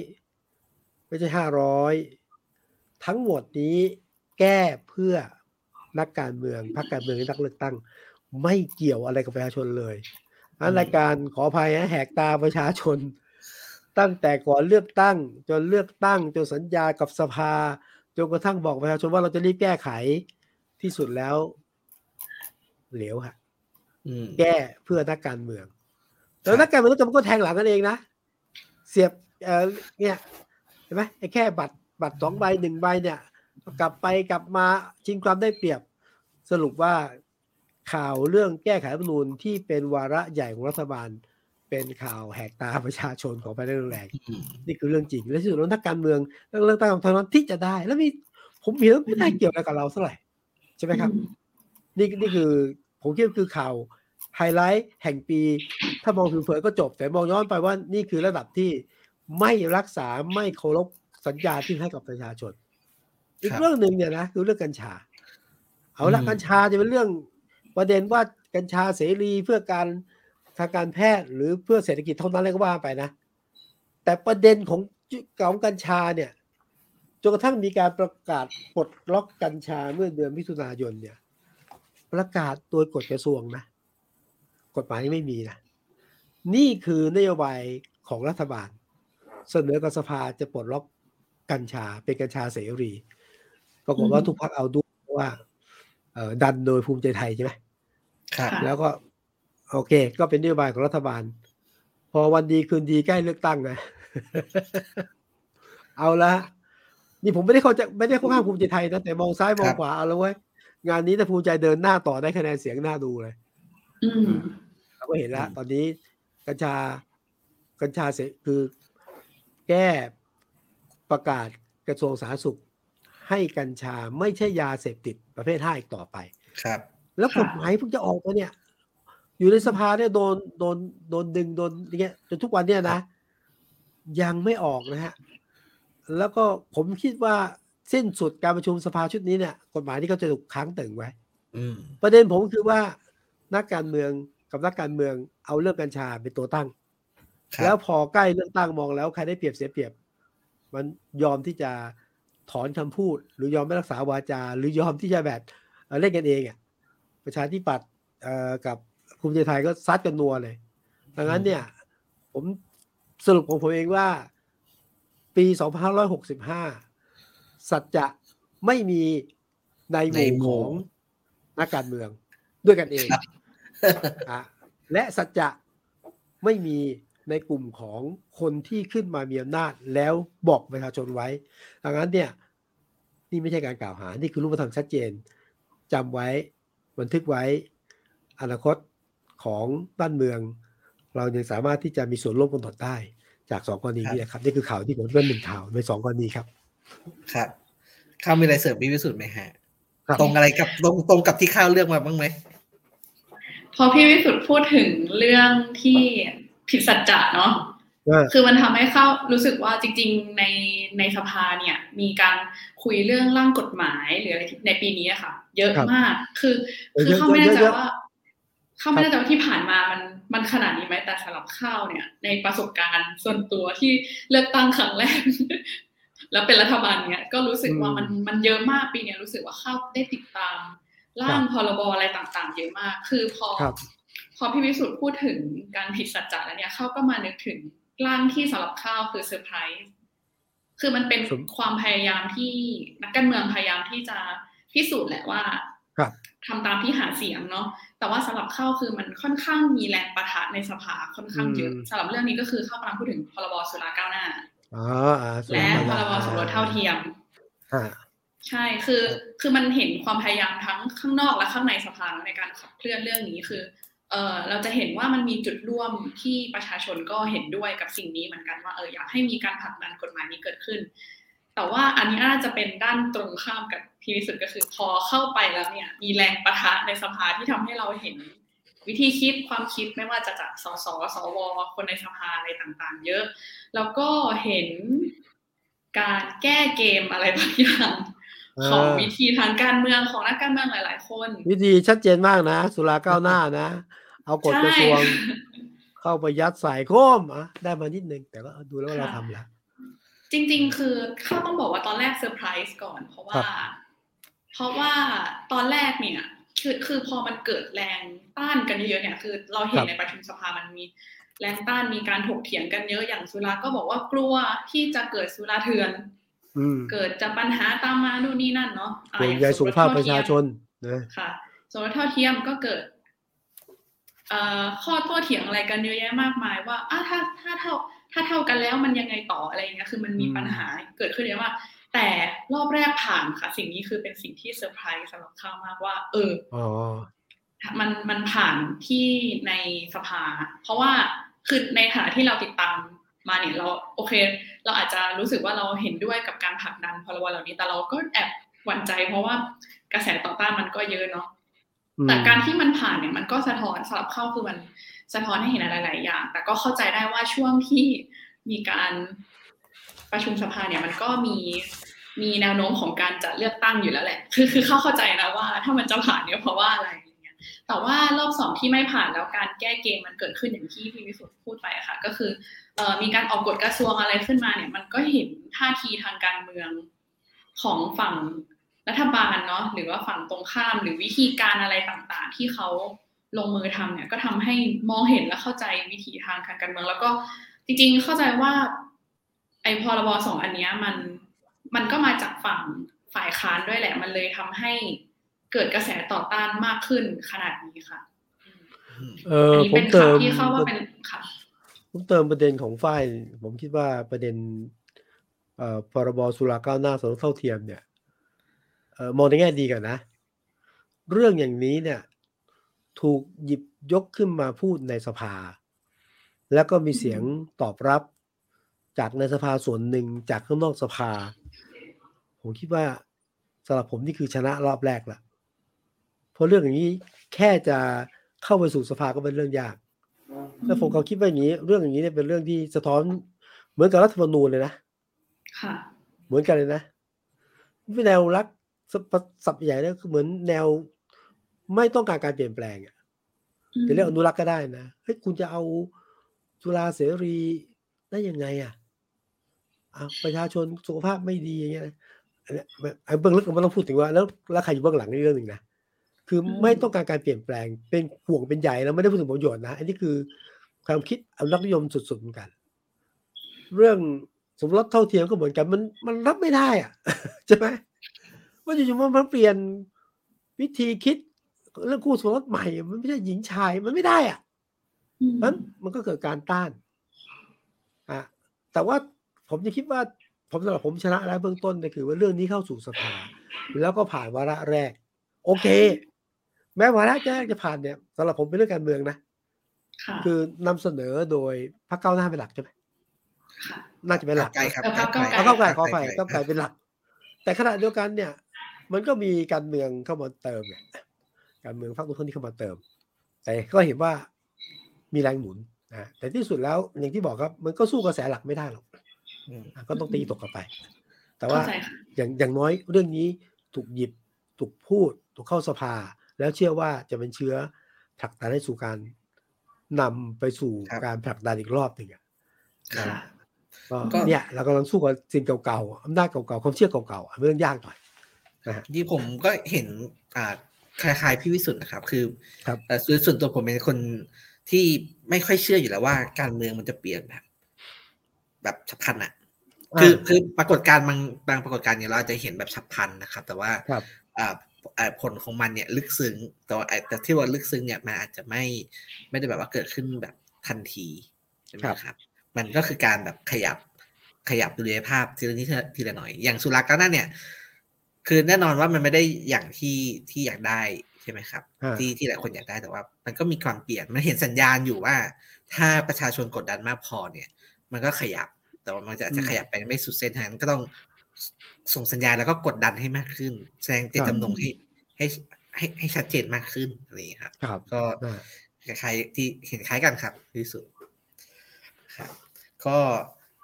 Speaker 3: ไม่ใช่ห้าร้อยทั้งหมดนี้แก้เพื่อนักการเมืองพรรคการเมืองนักเลือกตั้ง ไม่เกี่ยวอะไรกับประชาชนเลยอันรายการขออภัยนะแหกตาประชาชน ตั้งแต่ก่อนเลือกตั้ง จนเลือกตั้งจนสัญญากับสภาจนกระทั่งบอกประชาชนว่าเราจะรีบแก้ไข ที่สุดแล้ว เหลวฮะ
Speaker 2: อืม
Speaker 3: แก้เพื่อนักการเมืองแล้วนักการเมืองก็จะมันก็แทงหลังกันเองนะ เสียบเอ่อเนี่ยเห็นไหมไอ้แค่บัตรบัตรสองใบหนึ่งใบเนี่ย กลับไปกลับมาชิงความได้เปรียบ สรุปว่าข่าวเรื่องแก้ไขรัฐธรรมนูญที่เป็นวาระใหญ่ของรัฐบาล เป็นข่าวแหกตาประชาชนของไปได้แรง
Speaker 2: อืม
Speaker 3: นี่คือเรื่องจริง และที่สุดแล้วนักการเมืองเรื่องเลือกตั้งเท่านั้นที่จะได้ แล้วมีผมเห็นว่าไม่ได้เกี่ยวอะไรกับเราเท่าไหร่ ใช่ไหมครับ นี่นี่คือผมคิดว่าคือข่าวไฮไลท์แห่งปี ถ้ามองผิวเผินก็จบ แต่มองย้อนไปว่านี่คือระดับที่ไม่รักษาไม่เคารพสัญญาที่ให้กับประชาชน อีกเรื่องหนึ่งเนี่ยนะคือเรื่องกัญชา เอาละกัญชาจะเป็นเรื่องประเด็นว่ากัญชาเสรีเพื่อการทางการแพทย์หรือเพื่อเศรษฐกิจเท่านั้นเลยก็ว่าไปนะ แต่ประเด็นของของกัญชาเนี่ย จนกระทั่งมีการประกาศปลดล็อกกัญชาเมื่อเดือนมิถุนายนเนี่ย ประกาศโดยกฎกระทรวงนะ กฎหมายนี้ไม่มีนะ นี่คือนโยบายของรัฐบาล เสนอกับสภาจะปลดล็อกกัญชาเป็นกัญชาเสรีปรากฏว่า
Speaker 1: อืม
Speaker 3: ทุกพรรคเอาด้วยเพราะว่าเอ่อดันโดยภูมิใจไทยใช่ไหม
Speaker 2: ครับ
Speaker 3: แล้วก็ โอเค ก็เป็นนโยบายของรัฐบาล พอวันดีคืนดีใกล้เลือกตั้งนะ เอาละ นี่ผมไม่ได้เข้าใจไม่ได้เข้าข้างภูมิใจไทยนะแต่มองซ้ายมองขวาเอาแล้วเว้ยงานนี้ถ้าภูมิใจเดินหน้าต่อได้คะแนนเสียงหน้าดูเลย
Speaker 1: อืม
Speaker 3: เราก็เห็นแล้ว
Speaker 2: อืม
Speaker 3: ตอนนี้กัญชา กัญชาเสคือแก้ประกาศกระทรวงสาธารณสุข ให้กัญชาไม่ใช่ยาเสพติดประเภทห้าอีกต่อไป
Speaker 2: ครับ
Speaker 3: แล้วกฎหมายเพิ่งจะออกมาเนี่ย อยู่ในสภาเนี่ยโดนโดนโดนดึงโดนอย่างเงี้ยจนทุกวันเนี่ยนะ ยังไม่ออกนะฮะ แล้วก็ผมคิดว่าสิ้นสุดการประชุมสภาชุดนี้เนี่ย กฎหมายนี้ก็จะถูกค้างตึงไว้
Speaker 2: อืม
Speaker 3: ประเด็นผมคือว่านักการเมืองกับนักการเมืองเอาเรื่องกัญชาเป็นตัวตั้ง
Speaker 2: ครับ
Speaker 3: แล้วพอใกล้เลือกตั้งมองแล้วใครได้เปรียบเสียเปรียบ มันยอมที่จะถอนคำพูด หรือยอมไม่รักษาวาจา หรือยอมที่จะแบบเอ่อเล่นกันเองอะประชาธิปัตย์เอ่อกับภูมิใจไทยก็ซัดกันนัวเลยดังนั้นเนี่ย ผมสรุปของผมเองว่า ปี 2565 สัจจะไม่มีในห
Speaker 2: ใน
Speaker 3: มู่
Speaker 2: หมู่
Speaker 3: ของนักการเมืองด้วยกันเอง
Speaker 2: ครับ
Speaker 3: อะและสัจจะไม่มีในกลุ่มของคนที่ขึ้นมามีอำนาจแล้วบอกประชาชนไว้ดังนั้นเนี่ยนี่ไม่ใช่การกล่าวหา นี่คือรูปธรรมชัดเจนจำไว้บันทึกไว้ อนาคตของบ้านเมือง เรายังสามารถที่จะมีส่วนร่วมกันต่อได้ จากสองกรณีนี้นะครับนี่คือข่าวที่ผมเล่นหนึ่งข่าวในสองกรณีครับ
Speaker 2: ครับข้าวมีอะไรเสริมพี่วิสุทธ์ไหมฮะ
Speaker 3: ครับ
Speaker 2: ตรงอะไรกับตรงตรงกับที่ข้าวเลือกมาบ้างไหม
Speaker 1: พอพี่วิสุทธ์พูดถึงเรื่องที่ผิดสัจจะเนาะ
Speaker 3: เออ
Speaker 1: คือมันทำให้เข้ารู้สึกว่าจริง ๆ ในในสภาเนี่ย มีการคุยเรื่องร่างกฎหมายหรืออะไรในปีนี้อะค่ะ เยอะ
Speaker 3: ครับ
Speaker 1: มาก คือ
Speaker 3: เออ
Speaker 1: คือเข้าไม่แน่ใจ
Speaker 3: เยอะๆ
Speaker 1: ว่าเข้าไม่แน่ใจว่าที่ผ่านมามันมันขนาดนี้ไหมแต่สำหรับข้าวเนี่ย ในประสบการณ์ส่วนตัวที่เลือกตั้งครั้งแรก แล้วเป็นรัฐบาลเนี่ยก็รู้สึกว่ามันมันเยอะมากปีเนี้ยรู้สึกว่าข้าวได้ติดตามร่างพรบอะไรต่างๆ เยอะมาก คือพอ
Speaker 3: ครับ
Speaker 1: พอพี่วิสุทธ์พูดถึงการผิดสัจจะแล้วเนี่ยเขาก็มานึกถึงร่างที่สำหรับข้าวคือเซอร์ไพรส์คือมันเป็น
Speaker 3: สม
Speaker 1: ความพยายามที่นักการเมืองพยายามที่จะพิสูจน์แหละว่า
Speaker 3: ครับ
Speaker 1: ทำตามที่หาเสียงเนาะ แต่ว่าสำหรับข้าวคือมันค่อนข้างมีแรงประทะในสภาค่อนข้างเยอะ
Speaker 3: อืม
Speaker 1: สำหรับเรื่องนี้ก็คือข้าวกำลังพูดถึงพรบสุราก้าวหน้า
Speaker 3: อ๋ออ่าส่วน
Speaker 1: และ
Speaker 3: ก
Speaker 1: พ
Speaker 3: ลาร
Speaker 1: บสมรสเท่าเทียม
Speaker 3: อ่า
Speaker 1: ใช่คือคือมันเห็นความพยายามทั้งข้างนอกและข้างในสภาในการขับเคลื่อนเรื่องนี้คือเออเราจะเห็นว่ามันมีจุดร่วมที่ประชาชนก็เห็นด้วยกับสิ่งนี้เหมือนกันว่าเอออยากให้มีการผลักดันกฎหมายนี้เกิดขึ้น แต่ว่าอันนี้น่าจะเป็นด้านตรงข้ามกับพี่วิสุทธ์ก็คือพอเข้าไปแล้วเนี่ย มีแรงประทะในสภาที่ทำให้เราเห็น วิธีคิดความคิดไม่ว่าจะจากสสสวคนในสภาอะไรต่างๆ เยอะ แล้วก็เห็นการแก้เกมอะไรบางอย่าง
Speaker 3: อ่า
Speaker 1: ของวิธีทางการเมืองของนักการเมืองหลาย ๆ คน
Speaker 3: วิธีชัดเจนมากนะ สุราก้าวหน้านะ เอากฎกระทรวง เข้าไปยัดใส่โค้มอะได้มานิดนึงแต่ก็ดูแล้วว่าเราทำแล้ว
Speaker 1: จริง ๆ คือข้าต้องบอกว่าตอนแรกเซอร์ไพรส์ก่อน เพราะว่า
Speaker 3: ครับ
Speaker 1: เพราะว่าตอนแรกเนี่ยคือคือพอมันเกิดแรงต้านกันเยอะๆเนี่ย คือเราเห็นในประชุมสภามันมีแรงต้านมีการถกเถียงกันเยอะอย่างสุราก็บอกว่ากลัวที่จะเกิดสุราเถื่อน
Speaker 3: อืม
Speaker 1: เกิดจะปัญหาตามมานู่นนี่นั่นเนาะอะไร
Speaker 3: ห่วง
Speaker 1: อย่
Speaker 3: ใย
Speaker 1: ง
Speaker 3: สุขภาพประชาชนนะ
Speaker 1: ค่ะสมรสเท่าเทียมก็เกิดเอ่อข้อโต้เถียงอะไรกันเยอะแยะมากมายว่าอะถ้าถ้าเท่า ถ้าเท่ากันแล้วมันยังไงต่ออะไรอย่างเงี้ยคือมันมี
Speaker 3: อืม
Speaker 1: ปัญหาเกิดขึ้นเยอะมากแต่รอบแรกผ่านค่ะ สิ่งนี้คือเป็นสิ่งที่เซอร์ไพรส์สำหรับข้าวมากว่า เออ
Speaker 3: อ๋อ
Speaker 1: มันมันผ่านที่ในสภา เพราะว่าคือในฐานะที่เราติดตามมาเนี่ยเราโอเค เราอาจจะรู้สึกว่าเราเห็นด้วยกับการผลักดันพรบเหล่านี้แต่เราก็แอบหวั่นใจ เพราะว่ากระแสต่อต้านมันก็เยอะเนาะ
Speaker 3: อืม
Speaker 1: แต่การที่มันผ่านเนี่ยมันก็สะท้อนสำหรับเข้าคือมัน สะท้อนให้เห็นอะไรหลายๆอย่าง แต่ก็เข้าใจได้ว่าช่วงที่มีการประชุมสภาเนี่ยมันก็มีมีแนวโน้มของการจะเลือกตั้งอยู่แล้วแหละ คือคือเข้าเข้าใจนะว่า ถ้ามันจะผ่านเนี่ยเพราะว่าอะไรอย่างเงี้ย แต่ว่ารอบสองที่ไม่ผ่านแล้วการแก้เกมมันเกิดขึ้นอย่างที่พี่วิสุทธ์พูดไปอะค่ะ ก็คือเอ่อมีการออกกฎกระทรวงอะไรขึ้นมาเนี่ย มันก็เห็นท่าทีทางการเมืองของฝั่งรัฐบาลเนาะหรือว่าฝั่งตรงข้ามหรือวิธีการอะไรต่างๆ ที่เขา ลงมือทำเนี่ยก็ทำให้มองเห็นและเข้าใจวิธีทางทางการเมือง แล้วก็จริงๆเข้าใจว่า ไอ้พรบสองอันเนี้ยมันมันก็มาจากฝั่งฝ่ายค้านด้วยแหละ มันเลยทำให้เกิดกระแสต่อต้านมากขึ้นขนาดนี้ค่ะอืม
Speaker 2: อืม
Speaker 3: เอ
Speaker 1: อั
Speaker 3: อน
Speaker 1: นี้
Speaker 3: ผ
Speaker 1: เป็
Speaker 3: ม
Speaker 1: น
Speaker 3: เติม
Speaker 1: คำที่เข้าว่าเป็นค่ะ
Speaker 3: ผมเติมประเด็นของฝ่าย ผมคิดว่าประเด็นเอ่อพรบสุราก้าวหน้าสมรสเท่าเทียมเนี่ยเอ่อมองในแง่ดีกันนะ เรื่องอย่างนี้เนี่ย ถูกหยิบยกขึ้นมาพูดในสภา แล้วก็มีเสียงตอบรับจากในสภาส่วนหนึ่งจากข้างนอกสภา ผมคิดว่าสำหรับผมนี่คือชนะรอบแรกละเพราะเรื่องอย่างนี้แค่จะเข้าไปสู่สภาก็เป็นเรื่องยากแล้วผมก็คิดว่าอย่างนี้ เรื่องอย่างนี้เนี่ยเป็นเรื่องที่สะท้อนเหมือนกับรัฐธรรมนูญเลยนะ
Speaker 1: ค่ะ
Speaker 3: เหมือนกันเลยนะไม่แนวรักสับสับใหญ่เนี่ยคือเหมือนแนว ไม่ต้องการการเปลี่ยนแปลงอะจะเรียกอนุรักษ์ก็ได้นะเฮ้ยคุณจะเอาจุฬาเสรีได้ยังไงอะอะประชาชนสุขภาพไม่ดีอย่างเงี้ยนะอันเนี้ยไอ้เบื้องลึกมันต้องพูดถึงว่า แล้วแล้วใครอยู่เบื้องหลังนี่เรื่องหนึ่งนะคือไม่ต้องการการเปลี่ยนแปลงเป็นห่วงเป็นใหญ่แล้วไม่ได้พูดถึงประโยชน์นะอันนี้คือความคิดอนุรักษ์นิยมสุดๆเหมือนกัน เรื่องสมรสเท่าเทียมก็เหมือนกัน มันมันรับไม่ได้อะใช่ไหมว่าอยู่ๆมันมาเปลี่ยนวิธีคิด เรื่องคู่สมรสใหม่ มันไม่ใช่หญิงชายมันไม่ได้อะ
Speaker 1: อืม
Speaker 3: นั้นมันก็เกิดการต้านอะแต่ว่าผมจะคิดว่าผมสำหรับผมชนะแล้วเบื้องต้นก็คือว่าเรื่องนี้เข้าสู่สภา แล้วก็ผ่านวาระแรก โอเค แม้วาระแรกจะผ่านเนี่ยสำหรับผมเป็นเรื่องการเมืองนะ
Speaker 1: ค่ะ
Speaker 3: คือนำเสนอโดยพรรคก้าวหน้าเป็นหลักใช่ไหม
Speaker 1: ค่ะ
Speaker 3: น่าจะเป็นหลัก
Speaker 2: ใกล้ครับ
Speaker 1: เออพรรคก้าวไกล
Speaker 3: เอาก้าวไกลขอไปก้าวไกลเป็นหลัก แต่ขณะเดียวกันเนี่ย มันก็มีการเมืองเข้ามาเติมเนี่ย การเมืองพรรคทุนที่เข้ามาเติม แต่ก็เห็นว่ามีแรงหนุนนะแต่ที่สุดแล้วอย่างที่บอกครับ มันก็สู้กระแสหลักไม่ได้หรอก
Speaker 2: อืม
Speaker 3: อะก็ต้องตีตกกันไป แต่ว่า
Speaker 1: เข้าใจค่ะ
Speaker 3: อย่างอย่างน้อยเรื่องนี้ถูกหยิบถูกพูดถูกเข้าสภา แล้วเชื่อว่าจะเป็นเชื้อผลักดันให้สู่การนำไปสู่
Speaker 2: ครับ
Speaker 3: การผลักดันอีกรอบหนึ่งอะ
Speaker 2: ครับ
Speaker 1: ค่ะ
Speaker 3: ก็
Speaker 2: ก็
Speaker 3: เนี่ยเรากำลังสู้กับสิ่งเก่าๆอำนาจเก่าๆความเชื่อเก่าๆอะเรื่องยากหน่อยนะฮะ
Speaker 2: ที่ผมก็เห็นอ่า คล้ายๆพี่วิสุทธ์นะครับ คือ
Speaker 3: ครับ
Speaker 2: แต่ส่วนส่วนตัวผมเป็นคนที่ไม่ค่อยเชื่ออยู่แล้วว่า การเมืองมันจะเปลี่ยนแบบ แบบฉับพลันอะคือคือปรากฏการณ์บางบางปรากฏการณ์เนี่ยเราอาจจะเห็นแบบฉับพลันนะครับ แต่ว่า
Speaker 3: ครับ
Speaker 2: อ่าอ่าผลของมันเนี่ยลึกซึ้งแต่ว่าไอ้แต่ที่ว่าลึกซึ้งเนี่ยมันอาจจะไม่ไม่ได้แบบว่าเกิดขึ้นแบบทันทีใช่ไหม
Speaker 3: ครับ
Speaker 2: ครับ มันก็คือการแบบขยับขยับดุลยภาพทีละนิดทีละหน่อย อย่างสุราก้าวหน้าเนี่ย คือแน่นอนว่ามันไม่ได้อย่างที่ที่อยากได้ใช่ไหมครับ
Speaker 3: อ่า
Speaker 2: ที่ที่หลายคนอยากได้แต่ว่า มันก็มีความเปลี่ยนมันเห็นสัญญาณอยู่ว่า ถ้าประชาชนกดดันมากพอเนี่ย มันก็ขยับ แต่ว่ามันจะอาจจะขยับไปไม่สุดเส้นทางก็ต้องส่งสัญญาณแล้วก็กดดันให้มากขึ้น แสดงเจตจำนงให้ให้ให้ให้ชัดเจนมากขึ้นอะไรอย่างนี้ครับ
Speaker 3: ครับ
Speaker 2: ก็
Speaker 3: อ่า
Speaker 2: คล้ายๆที่เห็นคล้ายกันครับที่สุดครับก็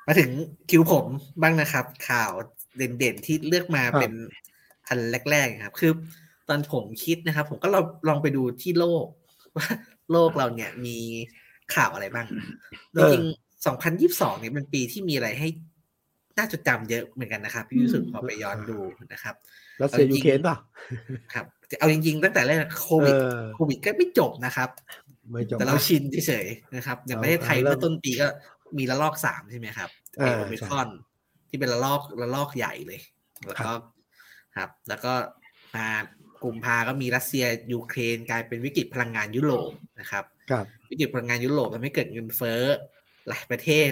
Speaker 2: มาถึงคิวผมบ้างนะครับ ข่าวเด่นๆที่เลือกมา
Speaker 3: ครับ
Speaker 2: เป็น อันแรกๆครับ คือตอนผมคิดนะครับ ผมก็ลองลองไปดูที่โลกว่าโลกเราเนี่ยมีข่าวอะไรบ้างจริงๆ2022เนี่ยเป็นปีที่มีอะไรให้น่าจดจำเยอะเหมือนกันนะครับพี่วิสุทธ์พอไปย้อนดูนะครับ
Speaker 3: รัสเซีย
Speaker 2: เอาจริ
Speaker 3: ยู
Speaker 2: ง
Speaker 3: เครนเปล่ะ
Speaker 2: ครับเอาจริงๆ ตั้งแต่แรกโค
Speaker 3: เอ
Speaker 2: วิด
Speaker 3: อ
Speaker 2: โควิดก็ไม่จบนะครับ
Speaker 3: ไม่จบ
Speaker 2: แต่เรา
Speaker 3: อะ
Speaker 2: ชินเฉยๆนะครับ อย่างประเทศไทย
Speaker 3: เอาเริ่
Speaker 2: เมื่
Speaker 3: ม
Speaker 2: อต้นปีก็มีระลอกสามใช่ไหมครับ
Speaker 3: อ่า
Speaker 2: ไอโอมิครอนที่เป็นระลอกระลอกใหญ่เลย แล้วก็ ครับ แล้วก็มากุมภาก็มีรัสเซียยูเครนกลายเป็นวิกฤตพลังงานยุโรปนะครับ
Speaker 3: ครับ
Speaker 2: วิกฤตพลังงานยุโรปทำให้เกิดเงินเฟ้อหลายประเทศ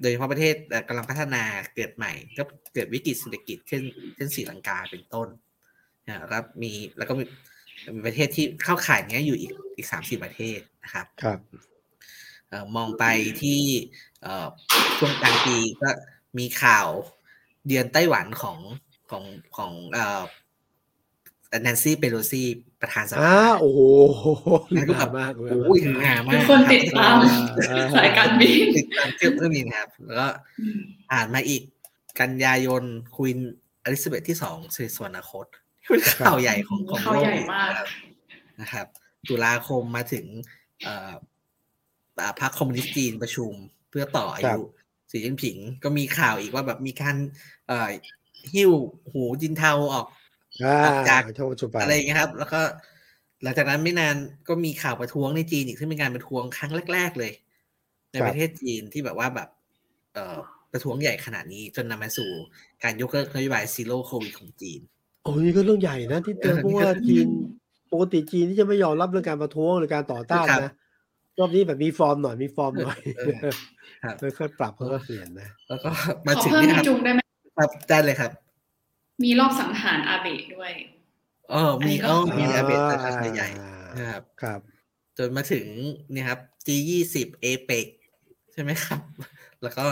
Speaker 2: โดยเฉพาะประเทศเอ่อกำลังพัฒนาเกิดใหม่ ก็เกิดวิกฤตเศรษฐกิจเช่นเช่นศรีลังกาเป็นต้นนะครับมีแล้วก็มีมีประเทศที่เข้าข่ายเนี้ยอยู่อีกอีกสามสี่ประเทศนะครับ
Speaker 3: ครับ
Speaker 2: เอ่อมองไปที่เอ่อช่วงกลางปีก็มีข่าวเยือนไต้หวันของ ของของเอ่อแนนซี่เปโลซีประธานส
Speaker 3: อ่า
Speaker 2: ภา
Speaker 3: โอ้โห
Speaker 2: นั่นก็แบบ
Speaker 3: มากเลย
Speaker 2: โอ้ยหามาก
Speaker 1: ทุกคนติดตาม
Speaker 3: อ่า
Speaker 1: สายการบิน
Speaker 2: ติดตามเรื่องนี้นะครับ แล้วก็อ่านมาอีกกันยายนควีนอลิซาเบธที่สองสิริสวรรคตเป็นข่าวใหญ่ของของ
Speaker 1: ข่าว
Speaker 2: โลก
Speaker 1: ใหญ่มาก
Speaker 2: นะครับนะครับ ตุลาคมมาถึงเอ่ออ่าพรรคคอมมิวนิสต์จีนประชุมเพื่อต่ออา
Speaker 3: ครั
Speaker 2: ยุ
Speaker 3: บ
Speaker 2: สีจิ้นผิงก็มีข่าวอีกว่าแบบมีการเอ่อ หิ้วหูจินเทาออก
Speaker 3: อ่า
Speaker 2: จาก
Speaker 3: ที่ประชุมไป
Speaker 2: อะไรอย่างเงี้ยครับ แล้วก็ หลังจากนั้นไม่นานก็มีข่าวประท้วงในจีนอีกซึ่งเป็นการประท้วงครั้งแรก ๆ เลย ในประเทศจีนที่แบบว่าแบบ เอ่อประท้วงใหญ่ขนาดนี้จนนำมาสู่การยกเลิกนโยบาย zero Covid ของจีน
Speaker 3: โอ้นี่ก็เรื่องใหญ่นะที่เตือน
Speaker 2: เออ
Speaker 3: เพราะว่า
Speaker 2: นี่ก็
Speaker 3: จีนปกติจีนที่จะไม่ยอมรับเรื่องการประท้วงหรือการต่อต้าน
Speaker 2: ครับ
Speaker 3: นะรอบนี้แบบมีฟอร์มหน่อยมีฟอร์มหน่อย
Speaker 2: เออครับ
Speaker 3: ค่อยๆปรับค่อยๆเปลี่ยนนะ
Speaker 2: แล้วก็
Speaker 1: ข
Speaker 2: มา
Speaker 1: อ
Speaker 2: ถึง
Speaker 1: เพิ่ม
Speaker 2: เนี่ย
Speaker 1: ให้
Speaker 2: ครับ
Speaker 1: จุงได้ไหม
Speaker 2: ครับได้เลยครับ
Speaker 1: มีรอบสังหารอาเบะด้วย
Speaker 2: เออมี
Speaker 1: อันนี้ก็
Speaker 2: เออมีอาเบส
Speaker 3: อ่า
Speaker 2: ขนาดใหญ่นะครับ
Speaker 3: ครับ
Speaker 2: จนมาถึงเนี่ยครับ G ยี่สิบเอเปกใช่ไหมครับ แล้วก็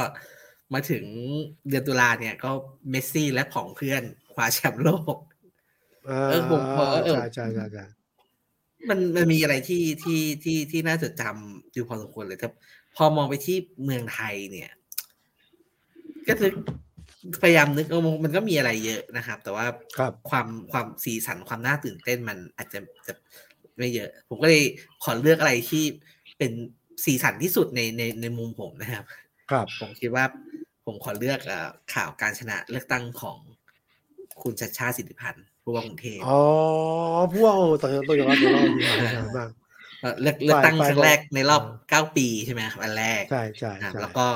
Speaker 2: มาถึงเดือนตุลาเนี่ย ก็เมสซี่และของเพื่อนคว้าแชมป์โลก
Speaker 3: อ่า
Speaker 2: เออผมผมเออ
Speaker 3: ใช่ใช่ใช่ใช่
Speaker 2: มันมันมีอะไรที่ที่ที่ที่น่าจดจำอยู่พอสมควรเลยครับ พอมองไปที่เมืองไทยเนี่ย ก็คือ พยายามนึกเออมันก็มีอะไรเยอะนะครับ แต่ว่า
Speaker 3: ครับ
Speaker 2: ความความสีสันความน่าตื่นเต้นมันอาจจะจะไม่เยอะ ผมก็เลยขอเลือกอะไรที่เป็นสีสันที่สุดในในในมุมผมนะครับ
Speaker 3: ครับ
Speaker 2: ผมคิดว่าผมขอเลือกเอ่อข่าวการชนะเลือกตั้งของคุณชัชชาติสิทธิพันธ์ผู้ว่ากรุงเทพ
Speaker 3: อ๋อพวกโอ้ต้องต้องยอมรับต้องยอมรับมาก
Speaker 2: เอ่อเลือกเลือกตั้ง
Speaker 3: ฝ่าย
Speaker 2: ครั้งแรก
Speaker 3: ฝ่าย
Speaker 2: ในรอบ
Speaker 3: เออ
Speaker 2: เก้าปีใช่ไหมครับอันแรก
Speaker 3: ใช่ใช่
Speaker 2: อะ
Speaker 3: ใช่
Speaker 2: แล้วก็